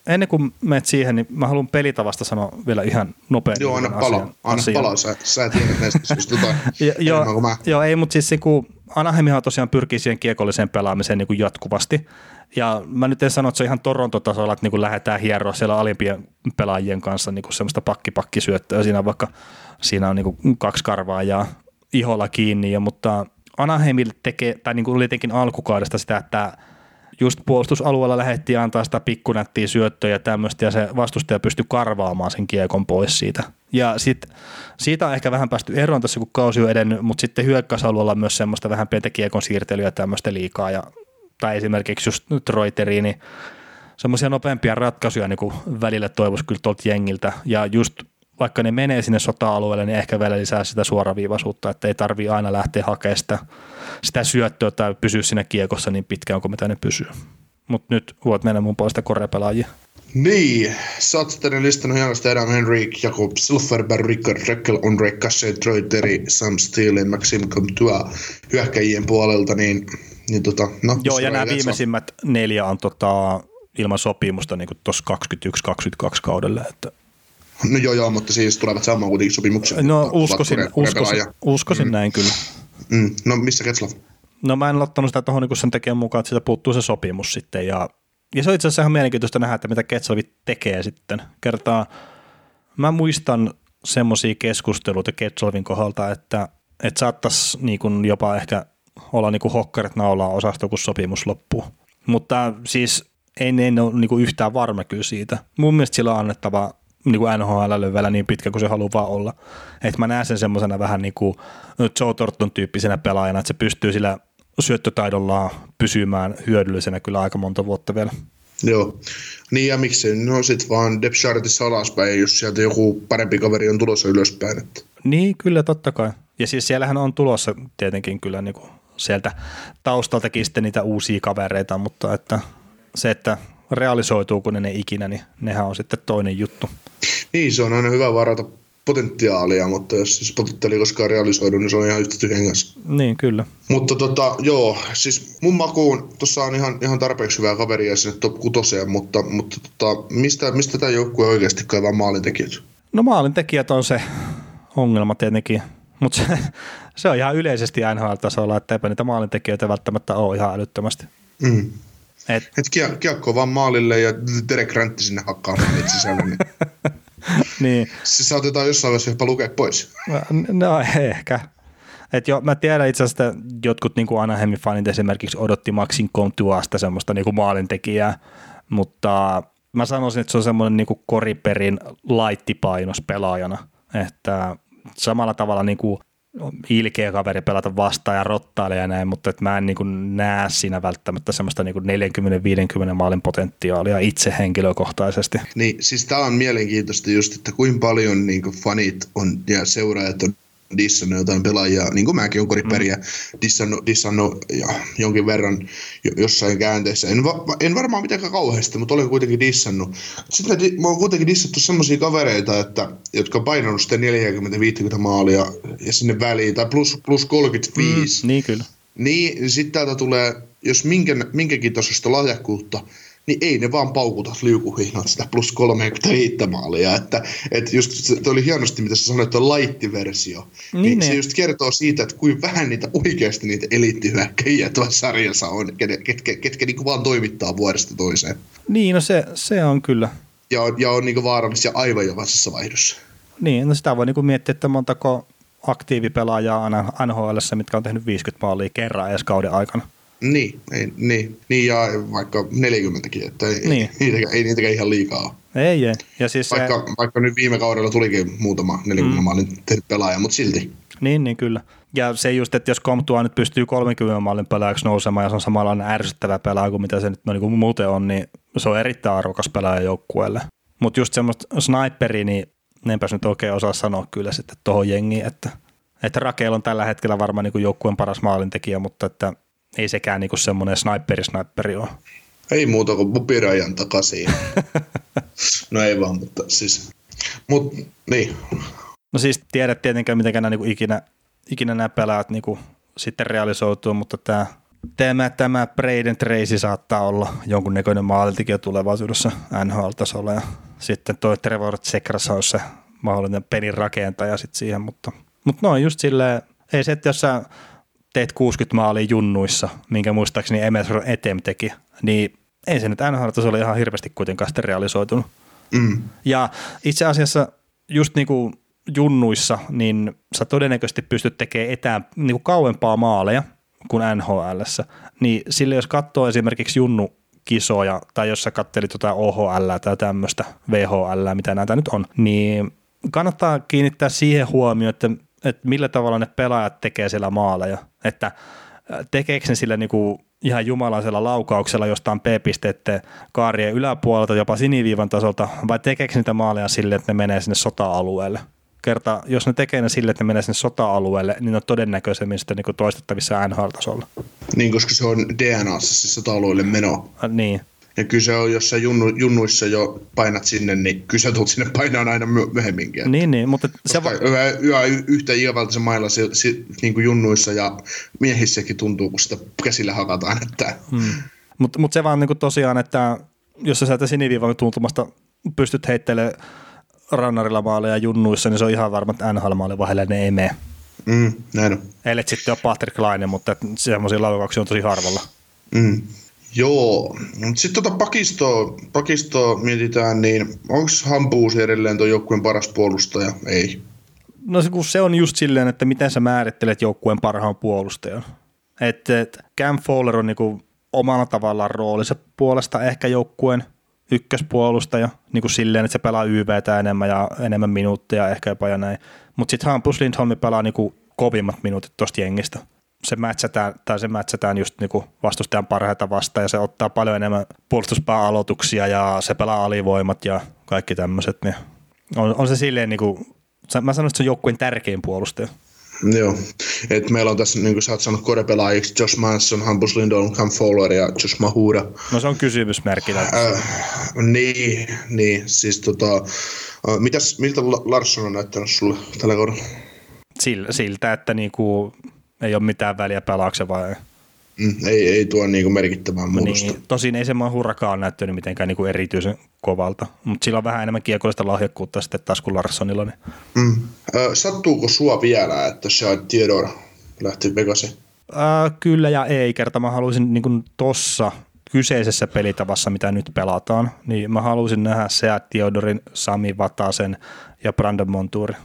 ennen kuin menet siihen, niin mä haluan pelitavasta sanoa vielä ihan nopeasti. Joo, aina pala, asian, aina asian. pala, sä, sä tiedät näistä tota, joo, mä. joo, ei, mutta siis kun Anaheimihan tosiaan pyrkii siihen kiekolliseen pelaamiseen niin kuin jatkuvasti, ja mä nyt en sano, että se on ihan Toronto-tasolla, että niin kuin lähdetään hieroa siellä alimpien pelaajien kanssa niin kuin semmoista pakkipakkisyöttöä, siinä vaikka siinä on niin kuin kaksi karvaa ja iholla kiinni, ja, mutta Anaheimille tekee, tai niin kuin oli alkukaudesta sitä, että just puolustusalueella lähdettiin antaa sitä pikkunättiä syöttöjä ja tämmöistä, ja se vastustaja pystyi karvaamaan sen kiekon pois siitä. Ja sit, siitä on ehkä vähän päästy eroon tässä, kun kausi on edennyt, mutta sitten hyökkäysalueella on myös semmoista vähän pientä kiekon siirtelyä tämmöistä liikaa, ja, tai esimerkiksi just Reuteriin, niin semmoisia nopeampia ratkaisuja niin kuin välillä toivoisi kyllä tuolta jengiltä, ja just vaikka ne menee sinne sota-alueelle, niin ehkä vielä lisää sitä suoraviivaisuutta, että ei tarvi aina lähteä hakemaan sitä, sitä syöttöä tai pysyä siinä kiekossa niin pitkään kuin mitä ne pysyy. Mutta nyt voit mennä mun puolesta korepelaajia. Niin, sä oot sitten listannut hienosti Adam Henrik, Jakob Silverberg, Rickard Reckel, Andre Cassé, Troy Terry, Sam Steele, Maxim Comtua hyökkäjien puolelta, niin, niin tota, no, Joo, ja nämä viimeisimmät neljä on tota, ilman sopimusta niin tuossa 21-22 kaudelle, että No joo, joo, mutta siis tulevat saamaan kuitenkin sopimuksen. No uskoisin, uskoisin, uskoisin mm. näin kyllä. Mm. No missä Ketslav? No mä en ottanut sitä tuohon niin sen tekijän mukaan, että siitä puuttuu se sopimus sitten. Ja, ja se on itse asiassa ihan mielenkiintoista nähdä, että mitä Ketslavi tekee sitten. Kertaa, mä muistan semmoisia keskusteluita Ketslavin kohdalta, että, että saattaisi niin jopa ehkä olla niin kuin hokkarit naulaa osasto, kun sopimus loppuu. Mutta siis ei ne ole niin yhtään varma kyllä siitä. Mun mielestä sillä on annettava niin kuin NHL vielä niin pitkä kuin se haluaa vaan olla. Et mä näen sen semmoisena vähän niin kuin Joe Thornton tyyppisenä pelaajana, että se pystyy sillä syöttötaidollaan pysymään hyödyllisenä kyllä aika monta vuotta vielä. Joo, niin ja miksi no sit vaan depth chartissa alaspäin, jos sieltä joku parempi kaveri on tulossa ylöspäin. Että. Niin, kyllä totta kai. Ja siis siellähän on tulossa tietenkin kyllä niin kuin sieltä taustaltakin sitten niitä uusia kavereita, mutta että se, että realisoituuko ne, ne ikinä, niin nehän on sitten toinen juttu. Niin, se on aina hyvä varata potentiaalia, mutta jos se potentiaali koskaan realisoidu, niin se on ihan yhtä tyhjän kanssa. Niin, kyllä. Mutta tota, joo, siis mun makuun, tuossa on ihan, ihan tarpeeksi hyvää kaveria sinne top kutoseen, mutta, mutta tota, mistä, mistä tämä joukkue oikeasti kaivaa maalintekijät? No maalintekijät on se ongelma tietenkin, mutta se, se on ihan yleisesti NHL-tasolla, että eipä niitä maalintekijöitä välttämättä ole ihan älyttömästi. Mm. Et, Et kiekko vaan maalille ja Derek Rantti sinne hakkaamaan itse sisälle. Niin. niin. Se saatetaan jossain vaiheessa jopa lukea pois. No ehkä. Et jo, mä tiedän itse asiassa, että jotkut niin kuin Anaheimin fanit esimerkiksi odotti Maxin Contuasta semmoista niin kuin maalintekijää, mutta mä sanoisin, että se on semmoinen niin kuin koriperin laittipainos pelaajana, että samalla tavalla niin kuin ilkeä kaveri pelata vastaan ja rottaile ja näin, mutta että mä en niin näe siinä välttämättä semmoista niin 40-50 maalin potentiaalia itse henkilökohtaisesti. Niin, siis tämä on mielenkiintoista just, että kuinka paljon niin fanit on ja seuraajat on dissannut jotain pelaajia, niin kuin mäkin olen koriperiä mm. dissannut, dissannut ja jonkin verran jossain käänteessä. En, va, en varmaan mitenkään kauheasti, mutta olen kuitenkin dissannut. Sitten mä oon kuitenkin dissattu semmoisia kavereita, että, jotka on painanut sitten 40-50 maalia ja sinne väliin, tai plus, plus 35. Mm, niin kyllä. Niin, sitten täältä tulee, jos minkä, minkäkin tasosta lahjakkuutta, niin ei ne vaan paukuta liukuhihnat sitä plus 35 maalia. Että, että just se oli hienosti, mitä sä sanoit, että on laittiversio. Niin, niin se just kertoo siitä, että kuinka vähän niitä oikeasti niitä eliittihyökkäjiä tuossa sarjassa on, ketkä, ketkä, ketkä niin vaan toimittaa vuodesta toiseen. Niin, no se, se on kyllä. Ja, ja on niin vaarallisia aivan jokaisessa vaihdossa. Niin, no sitä voi niin miettiä, että montako aktiivipelaajaa NHL, mitkä on tehnyt 50 maalia kerran edes kauden aikana. Niin, ei, niin, niin ja vaikka 40kin, että ei, niin. ei, niitäkään, ei niitäkään ihan liikaa Ei, ei. Ja siis vaikka, se... vaikka nyt viime kaudella tulikin muutama 40 mm. maalin pelaaja, mutta silti. Niin, niin kyllä. Ja se just, että jos Comtua nyt pystyy 30 maalin pelaajaksi nousemaan ja se on samanlainen ärsyttävä pelaaja kuin mitä se nyt no, niin kuin muuten on, niin se on erittäin arvokas pelaaja joukkueelle. Mutta just semmoista sniperi, niin enpäs nyt oikein osaa sanoa kyllä sitten tuohon jengiin, että, että Rakel on tällä hetkellä varmaan niin joukkueen paras maalintekijä, mutta että ei sekään niinku semmoinen sniperi-sniperi ole. Ei muuta kuin pupirajan takaisin. no ei vaan, mutta siis, mut niin. No siis tiedät tietenkään, miten nämä niinku ikinä, ikinä nämä pelaat niinku sitten realisoituu, mutta tämä Tämä, tämä Braden Tracy saattaa olla jonkunnäköinen maalintekijä tulevaisuudessa NHL-tasolla ja sitten toi Trevor Zekras on se mahdollinen pelin rakentaja sitten siihen, mutta, mutta noin just silleen, ei se, että jos sä teet 60 maalia junnuissa, minkä muistaakseni Emerson Etem teki, niin ei se nyt nhl ole ihan hirveästi kuitenkaan sitten realisoitunut. Mm. Ja itse asiassa just niin kuin junnuissa, niin sä todennäköisesti pystyt tekemään etään niin kuin kauempaa maaleja kuin nhl Niin sille jos katsoo esimerkiksi junnu kisoja, tai jos sä kattelit jotain OHL tai tämmöistä VHL, mitä näitä nyt on, niin kannattaa kiinnittää siihen huomioon, että että millä tavalla ne pelaajat tekee siellä maaleja, että äh, tekeekö ne sillä niinku ihan jumalaisella laukauksella jostain P-pisteiden kaarien yläpuolelta, jopa siniviivan tasolta, vai tekeekö niitä maaleja sille, että ne menee sinne sota-alueelle? Kerta, jos ne tekee ne sille, että ne menee sinne sota-alueelle, niin ne on todennäköisemmin sitten niin toistettavissa NHL-tasolla. Niin, koska se on DNAssa se sota-alueelle meno. Niin. Ja kyllä se on, jos sä junnu, junnuissa jo painat sinne, niin kyllä sä tulet sinne painaan aina myöhemminkin. Niin, niin, mutta se va- yhä, yhä yhtä se mailla se, se, niin kuin junnuissa ja miehissäkin tuntuu, kun sitä käsillä hakataan. Että... Hmm. Mutta mut se vaan niin kuin tosiaan, että jos sä sieltä siniviivan tuntumasta pystyt heittelemään rannarilla maaleja junnuissa, niin se on ihan varma, että NHL-maali vahelle ne ei mene. Mm, näin on. Eilet sitten ole Patrick Laine, mutta semmoisia laukauksia on tosi harvalla. Mm. Joo, sitten tuota pakistoa, pakistoa mietitään, niin onko Hampuus edelleen tuon joukkueen paras puolustaja? Ei. No se, kun se on just silleen, että miten sä määrittelet joukkueen parhaan puolustajan. Että et Cam Fowler on niinku omalla tavallaan roolinsa puolesta ehkä joukkueen ykköspuolustaja, niin kuin silleen, että se pelaa YVtä enemmän ja enemmän minuutteja ehkä jopa ja näin. Mutta sitten Hampus Lindholm pelaa niinku kovimmat minuutit tuosta jengistä se mätsätään, tai se mätsätään just niinku vastustajan parhaita vastaan ja se ottaa paljon enemmän puolustuspään aloituksia ja se pelaa alivoimat ja kaikki tämmöiset. Niin on, on, se silleen niinku, mä sanoin, että se on joukkueen tärkein puolustaja. Joo, et meillä on tässä, niin kuin sä oot sanonut, korepelaajiksi Josh Manson, Hampus Lindholm, Cam Fowler ja Josh Mahuda. No se on kysymysmerkki. Äh, niin, niin, siis tota, äh, mitäs, miltä Larsson on näyttänyt sulle tällä kaudella? Siltä, että niinku, ei ole mitään väliä pelaakse vai Mm, ei, ei tuo niinku merkittävää no muutosta. Niin, tosin ei se hurrakaan näyttänyt mitenkään niinku erityisen kovalta, mutta sillä on vähän enemmän kiekollista lahjakkuutta sitten taas kuin Larssonilla. Niin. Mm. sattuuko sua vielä, että se Theodore lähti Vegaseen? Äh, kyllä ja ei, kerta mä haluaisin niin tuossa kyseisessä pelitavassa, mitä nyt pelataan, niin mä haluaisin nähdä Seat Theodorin, Sami Vatasen ja Brandon Montuuri.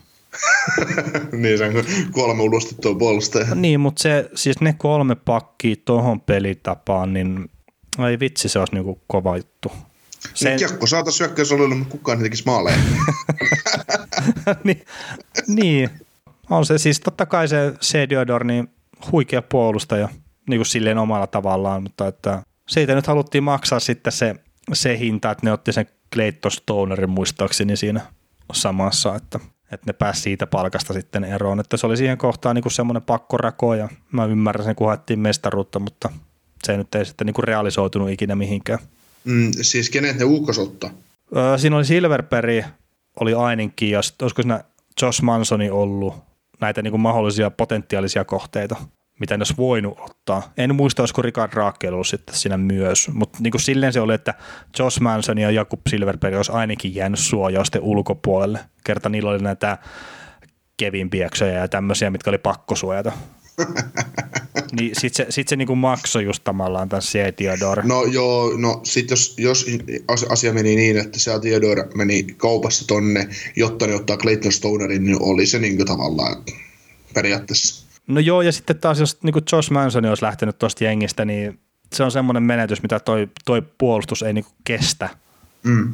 niin, se on kolme ulostettua puolustajaa. Niin, mutta se, siis ne kolme pakkia tuohon pelitapaan, niin ei vitsi, se olisi niinku kova juttu. Sen... Niin, kiekko saataisiin hyökkäysalueelle, mutta kukaan ei tekisi maaleja. niin, niin, on se siis totta kai se Sediodor, niin huikea puolustaja niin kuin silleen omalla tavallaan, mutta että siitä nyt haluttiin maksaa sitten se, se hinta, että ne otti sen Clayton Stonerin muistaakseni siinä samassa, että että ne pääsi siitä palkasta sitten eroon. Että se oli siihen kohtaan niin semmoinen pakkorako ja mä ymmärrän sen, kun haettiin mestaruutta, mutta se nyt ei sitten niin kuin realisoitunut ikinä mihinkään. Mm, siis kenet ne uukosottaa? Öö, siinä oli Silverberry, oli ainakin, ja sitten olisiko siinä Josh Mansoni ollut näitä niin kuin mahdollisia potentiaalisia kohteita mitä ne olisi voinut ottaa. En muista, olisiko Richard Raake ollut sitten siinä myös, mutta niin kuin silleen se oli, että Josh Manson ja Jakub Silverberg olisi ainakin jäänyt suojausten ulkopuolelle. Kerta niillä oli näitä Kevin Pieksoja ja tämmöisiä, mitkä oli pakko suojata. niin sitten se, sit se niinku maksoi just tavallaan tämän Se Theodore. No joo, no sitten jos, jos asia meni niin, että Se Theodore meni kaupassa tonne, jotta ne ottaa Clayton Stonerin, niin oli se niinku tavallaan periaatteessa No joo, ja sitten taas jos niin kuin Josh Manson olisi lähtenyt tuosta jengistä, niin se on semmoinen menetys, mitä toi, toi puolustus ei niin kuin kestä. Mm.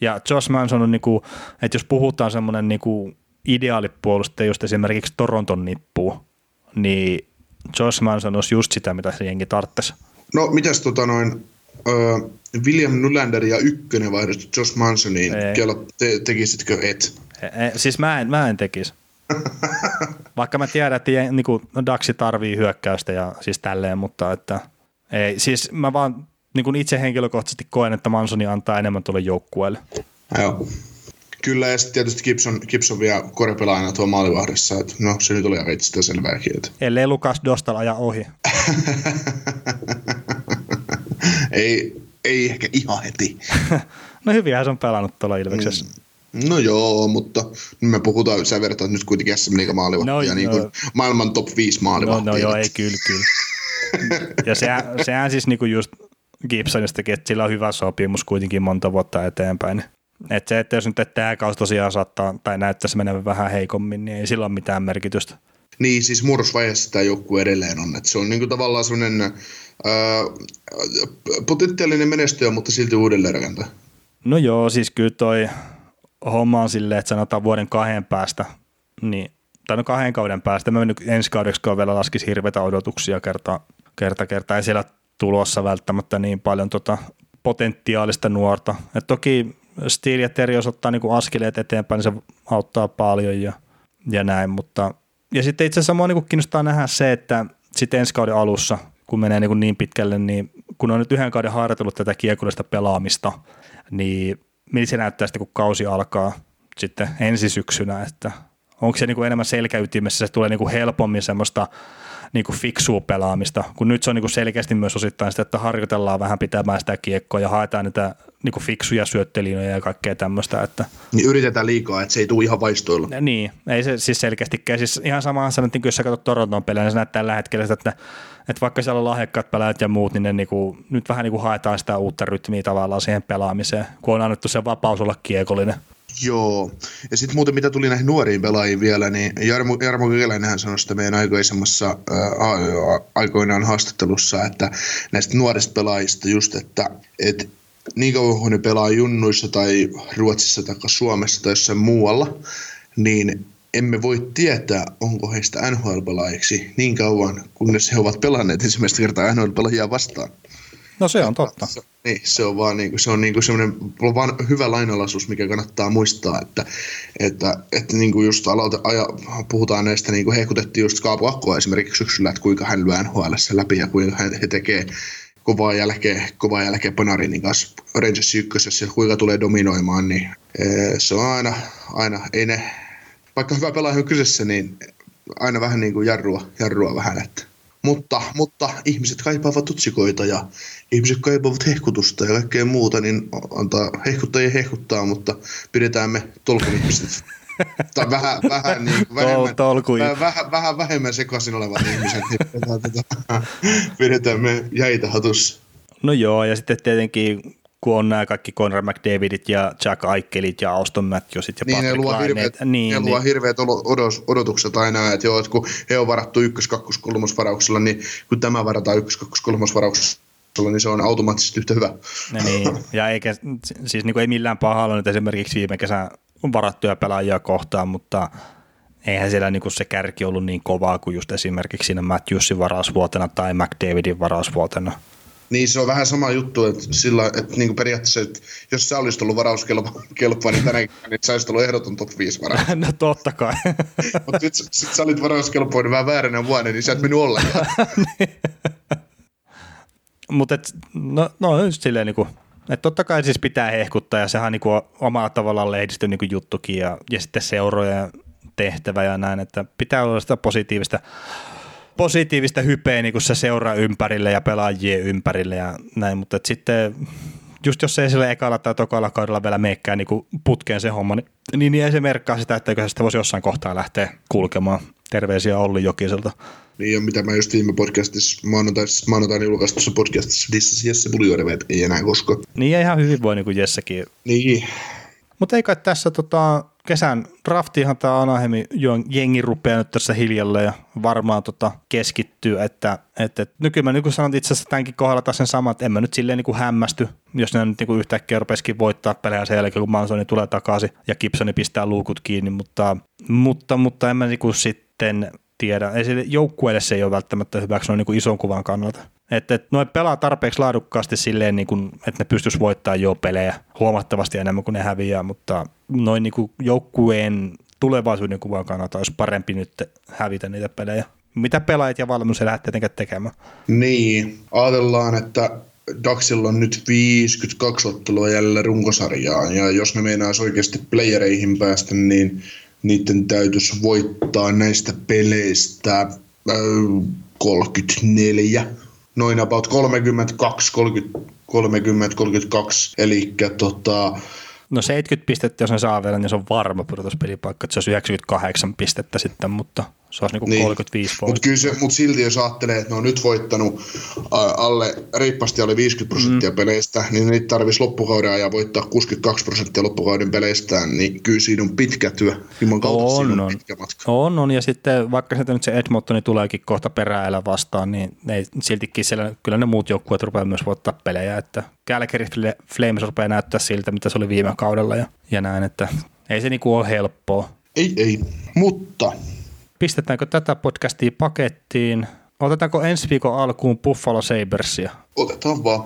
Ja Josh Manson on, niin kuin, että jos puhutaan semmoinen niin kuin ideaalipuolustaja just esimerkiksi Toronton nippu, niin Josh Manson olisi just sitä, mitä se jengi tarttisi. No mitäs tota noin, uh, William Nylander ja ykkönen vaihdettu Josh Mansoniin, kello te, tekisitkö et? E, e, siis mä en, mä en tekisi. Vaikka mä tiedän, että niin kuin, no Daxi tarvii hyökkäystä ja siis tälleen, mutta että ei, siis mä vaan niin kuin itse henkilökohtaisesti koen, että Mansoni antaa enemmän tuolle joukkueelle. Joo. Kyllä, ja sitten tietysti Gibson, Gibson vielä korepelaajana tuo maalivahdessa, että no se nyt oli aika itsestä selvääkin. Että. Ellei Lukas Dostal aja ohi. ei, ei ehkä ihan heti. no hyvinhän se on pelannut tuolla Ilveksessä. Mm. No joo, mutta me puhutaan, sä vertaat nyt kuitenkin SM Liiga maalivahtia, no, niin kuin no. maailman top 5 maalivahtia. No, no joo, ei kyllä, kyllä. ja sehän, sehän siis niinku just Gibsonistakin, että sillä on hyvä sopimus kuitenkin monta vuotta eteenpäin. Että se, että jos nyt tämä kausi tosiaan saattaa tai näyttäisi menevän vähän heikommin, niin ei sillä ole mitään merkitystä. Niin, siis murrosvaiheessa tämä joku edelleen on. Että se on niinku tavallaan sellainen potentiaalinen menestyjä, mutta silti uudelleenrakentaa. No joo, siis kyllä toi homma on silleen, että sanotaan vuoden kahden päästä, niin, tai no kahden kauden päästä, mä nyt ensi kaudeksi vielä laskisi hirveitä odotuksia kerta, kerta, kerta. Ei siellä tulossa välttämättä niin paljon tota potentiaalista nuorta. Et toki Steel ja Teri, jos ottaa niinku askeleet eteenpäin, niin se auttaa paljon ja, ja näin, mutta ja sitten itse asiassa mua niinku kiinnostaa nähdä se, että sitten ensi kauden alussa, kun menee niinku niin pitkälle, niin kun on nyt yhden kauden harjoitellut tätä kiekollista pelaamista, niin miltä se näyttää sitten, kun kausi alkaa sitten ensi syksynä, että onko se niin kuin enemmän selkäytimessä, se tulee niin kuin helpommin semmoista niin kuin fiksua pelaamista, kun nyt se on niin kuin selkeästi myös osittain sitä, että harjoitellaan vähän pitämään sitä kiekkoa ja haetaan niitä niin kuin fiksuja syöttelinoja ja kaikkea tämmöistä. Että... Niin yritetään liikaa, että se ei tule ihan vaistoilla. Niin, ei se siis selkeästikään. Siis ihan sama sanottiin, kun jos sä katsot Toronton pelejä, niin se näyttää tällä hetkellä sitä, että, että vaikka siellä on lahjakkaat pelaajat ja muut, niin ne niin kuin, nyt vähän niin kuin haetaan sitä uutta rytmiä tavallaan siihen pelaamiseen, kun on annettu se vapaus olla kiekollinen. Joo. Ja sitten muuten mitä tuli näihin nuoriin pelaajiin vielä, niin Jarmo, Jarmo Kekäläinenhän sanoi sitä meidän aikaisemmassa ää, aikoinaan haastattelussa, että näistä nuorista pelaajista just, että et niin kauan kun ne pelaa junnuissa tai Ruotsissa tai Suomessa tai jossain muualla, niin emme voi tietää, onko heistä NHL-pelaajiksi niin kauan, kunnes he ovat pelanneet ensimmäistä kertaa NHL-pelaajia vastaan. No se on totta. Se, niin, se on vaan niinku, se on niinku semmoinen vaan hyvä lainalaisuus, mikä kannattaa muistaa, että, että, että niinku just aloita, aja, puhutaan näistä, niinku hehkutettiin just Kaapo Akkoa esimerkiksi syksyllä, että kuinka hän lyö NHL läpi ja kuinka hän, he tekee kovaa jälkeen, kovaa jälkeen Panarinin kanssa Rangers ykkösessä kuinka tulee dominoimaan, niin ee, se on aina, aina, ei ne, vaikka hyvä pelaaja on kyseessä, niin aina vähän niin kuin jarrua, jarrua vähän, että mutta, mutta ihmiset kaipaavat otsikoita ja ihmiset kaipaavat hehkutusta ja kaikkea muuta, niin antaa hehkuttajia hehkuttaa, mutta pidetään me tolkun ihmiset. tai vähän, vähän, niin kuin vähemmän, vähän, vähän, vähän vähemmän sekaisin olevat ihmiset, niin pidetään, pidetään me jäitä hatussa. No joo, ja sitten tietenkin kun on nämä kaikki Conor McDavidit ja Jack Aikelit ja Auston Matthewsit ja niin, Patrick ne luo hirveät, niin, ne luo niin. hirveät odotukset aina, että joo, että kun he on varattu ykkös-, kakkos-, niin kun tämä varataan ykkös-, kakkos-, niin se on automaattisesti yhtä hyvä. No niin, ja eikä, siis niin kuin ei millään pahalla nyt esimerkiksi viime kesän varattuja pelaajia kohtaan, mutta eihän siellä niin kuin se kärki ollut niin kovaa kuin just esimerkiksi siinä Matthewsin varausvuotena tai McDavidin varausvuotena. Niin se on vähän sama juttu, että, sillä, että niin periaatteessa, että jos sä olisit ollut varauskelpoa, niin tänään niin sä olisit ollut ehdoton top 5 varaus. no totta kai. Mutta sit, sit sä olit varauskelpoa, niin vähän vääränä vuonna, niin sä et mennyt ollenkaan. Mutta no, no just silleen niin kuin, että totta kai siis pitää hehkuttaa ja sehän on niin omalla tavallaan lehdistön niin juttukin ja, ja sitten seurojen tehtävä ja näin, että pitää olla sitä positiivista positiivista hypeä niin kuin se seuraa ympärille ja pelaajien ympärille ja näin, mutta sitten just jos ei sille ekalla tai tokalla kaudella vielä meikään niin putkeen se homma, niin, niin, niin ei se merkkaa sitä, että se sitä voisi jossain kohtaa lähteä kulkemaan. Terveisiä Olli Jokiselta. Niin mitä mä just viime podcastissa, maanantaina, maanantaina julkaistussa podcastissa dissasi Jesse Puljujärvi, ei enää koska. Niin ja ihan hyvin voi niin kuin Jessekin. Niin. Mutta ei kai tässä tota, kesän draftihan tämä Anahemi jengi rupeaa nyt tässä hiljalle ja varmaan tota keskittyy, että, että, että nykymä niin kuin sanot itse asiassa tämänkin kohdalla taas sen sama, että en mä nyt silleen niin kuin hämmästy, jos ne nyt niin kuin yhtäkkiä rupesikin voittaa pelejä sen jälkeen, kun Mansoni tulee takaisin ja Gibsoni pistää luukut kiinni, mutta, mutta, mutta en mä niin kuin sitten tiedä. Ei joukkueelle se ei ole välttämättä hyväksi noin niin ison kuvan kannalta. Että et noin pelaa tarpeeksi laadukkaasti silleen, niin kuin, että ne pystyisi voittamaan jo pelejä huomattavasti enemmän kuin ne häviää, mutta noin niin joukkueen tulevaisuuden kuvan kannalta olisi parempi nyt hävitä niitä pelejä. Mitä pelaajat ja valmennus ei lähde tietenkään tekemään? Niin, ajatellaan, että Daxilla on nyt 52 ottelua jäljellä runkosarjaan, ja jos ne meinaisi oikeasti playereihin päästä, niin niiden täytyisi voittaa näistä peleistä äh, 34 noin about 32, 30, 30 32, eli tota, No 70 pistettä, jos ne saa vielä, niin se on varma pudotuspelipaikka, että se olisi 98 pistettä sitten, mutta se olisi niinku niin 35 Mutta kyllä se, mut silti jos ajattelee, että ne on nyt voittanut alle, reippaasti alle 50 prosenttia mm. peleistä, niin niitä tarvitsisi loppukauden ja voittaa 62 prosenttia loppukauden peleistään, niin kyllä siinä on pitkä työ. Kautta on, siinä on, on, pitkä matka. On, on, ja sitten vaikka se nyt se Edmontoni tuleekin kohta peräällä vastaan, niin ei, siltikin siellä, kyllä ne muut joukkueet rupeaa myös voittaa pelejä, että Calgary Flames rupeaa näyttää siltä, mitä se oli viime kaudella ja, ja näin, että ei se niinku ole helppoa. Ei, ei, mutta pistetäänkö tätä podcastia pakettiin? Otetaanko ensi viikon alkuun Buffalo Sabersia? Otetaan vaan.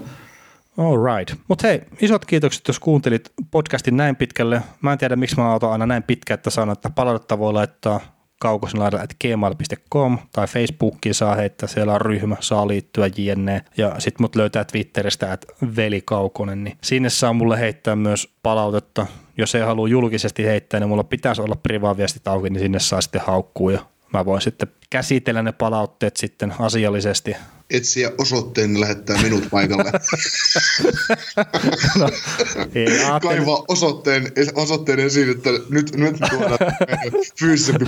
All right. Mutta hei, isot kiitokset, jos kuuntelit podcastin näin pitkälle. Mä en tiedä, miksi mä otan aina näin pitkä, että sanon, että palautetta voi laittaa kaukosenlaidalla at gmail.com tai Facebookiin saa heittää, siellä on ryhmä, saa liittyä jne. Ja sitten mut löytää Twitteristä, että veli Kaukonen, niin sinne saa mulle heittää myös palautetta. Jos ei halua julkisesti heittää, niin mulla pitäisi olla privaaviestit auki, niin sinne saa sitten haukkua ja mä voin sitten käsitellä ne palautteet sitten asiallisesti etsiä osoitteen niin lähettää minut paikalle. no, ei, Kaiva osoitteen, osoitteen esiin, että nyt, nyt tuodaan fyysisempi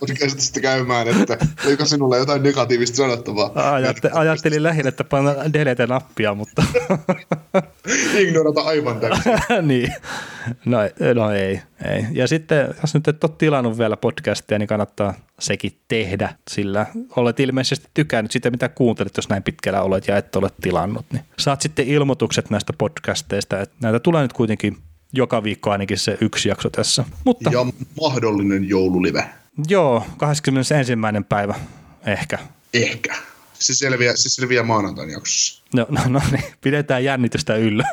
podcastista käymään, että oliko sinulla jotain negatiivista sanottavaa? Ajatte, ajattelin lähinnä, että panna delete-nappia, mutta... Ignorata aivan täysin. niin, no, no ei, ei. Ja sitten, jos nyt et ole tilannut vielä podcastia, niin kannattaa sekin tehdä, sillä olet ilmeisesti tykännyt sitä, mitä kuuntelit, jos näin pitkällä olet ja et ole tilannut. Niin saat sitten ilmoitukset näistä podcasteista, että näitä tulee nyt kuitenkin joka viikko ainakin se yksi jakso tässä. Mutta, ja mahdollinen joululive. Joo, 21. päivä ehkä. Ehkä. se, selviää, se selviää maanantain jaksossa. No, no, no niin, pidetään jännitystä yllä.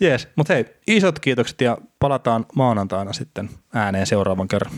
Jees, mutta hei, isot kiitokset ja palataan maanantaina sitten ääneen seuraavan kerran.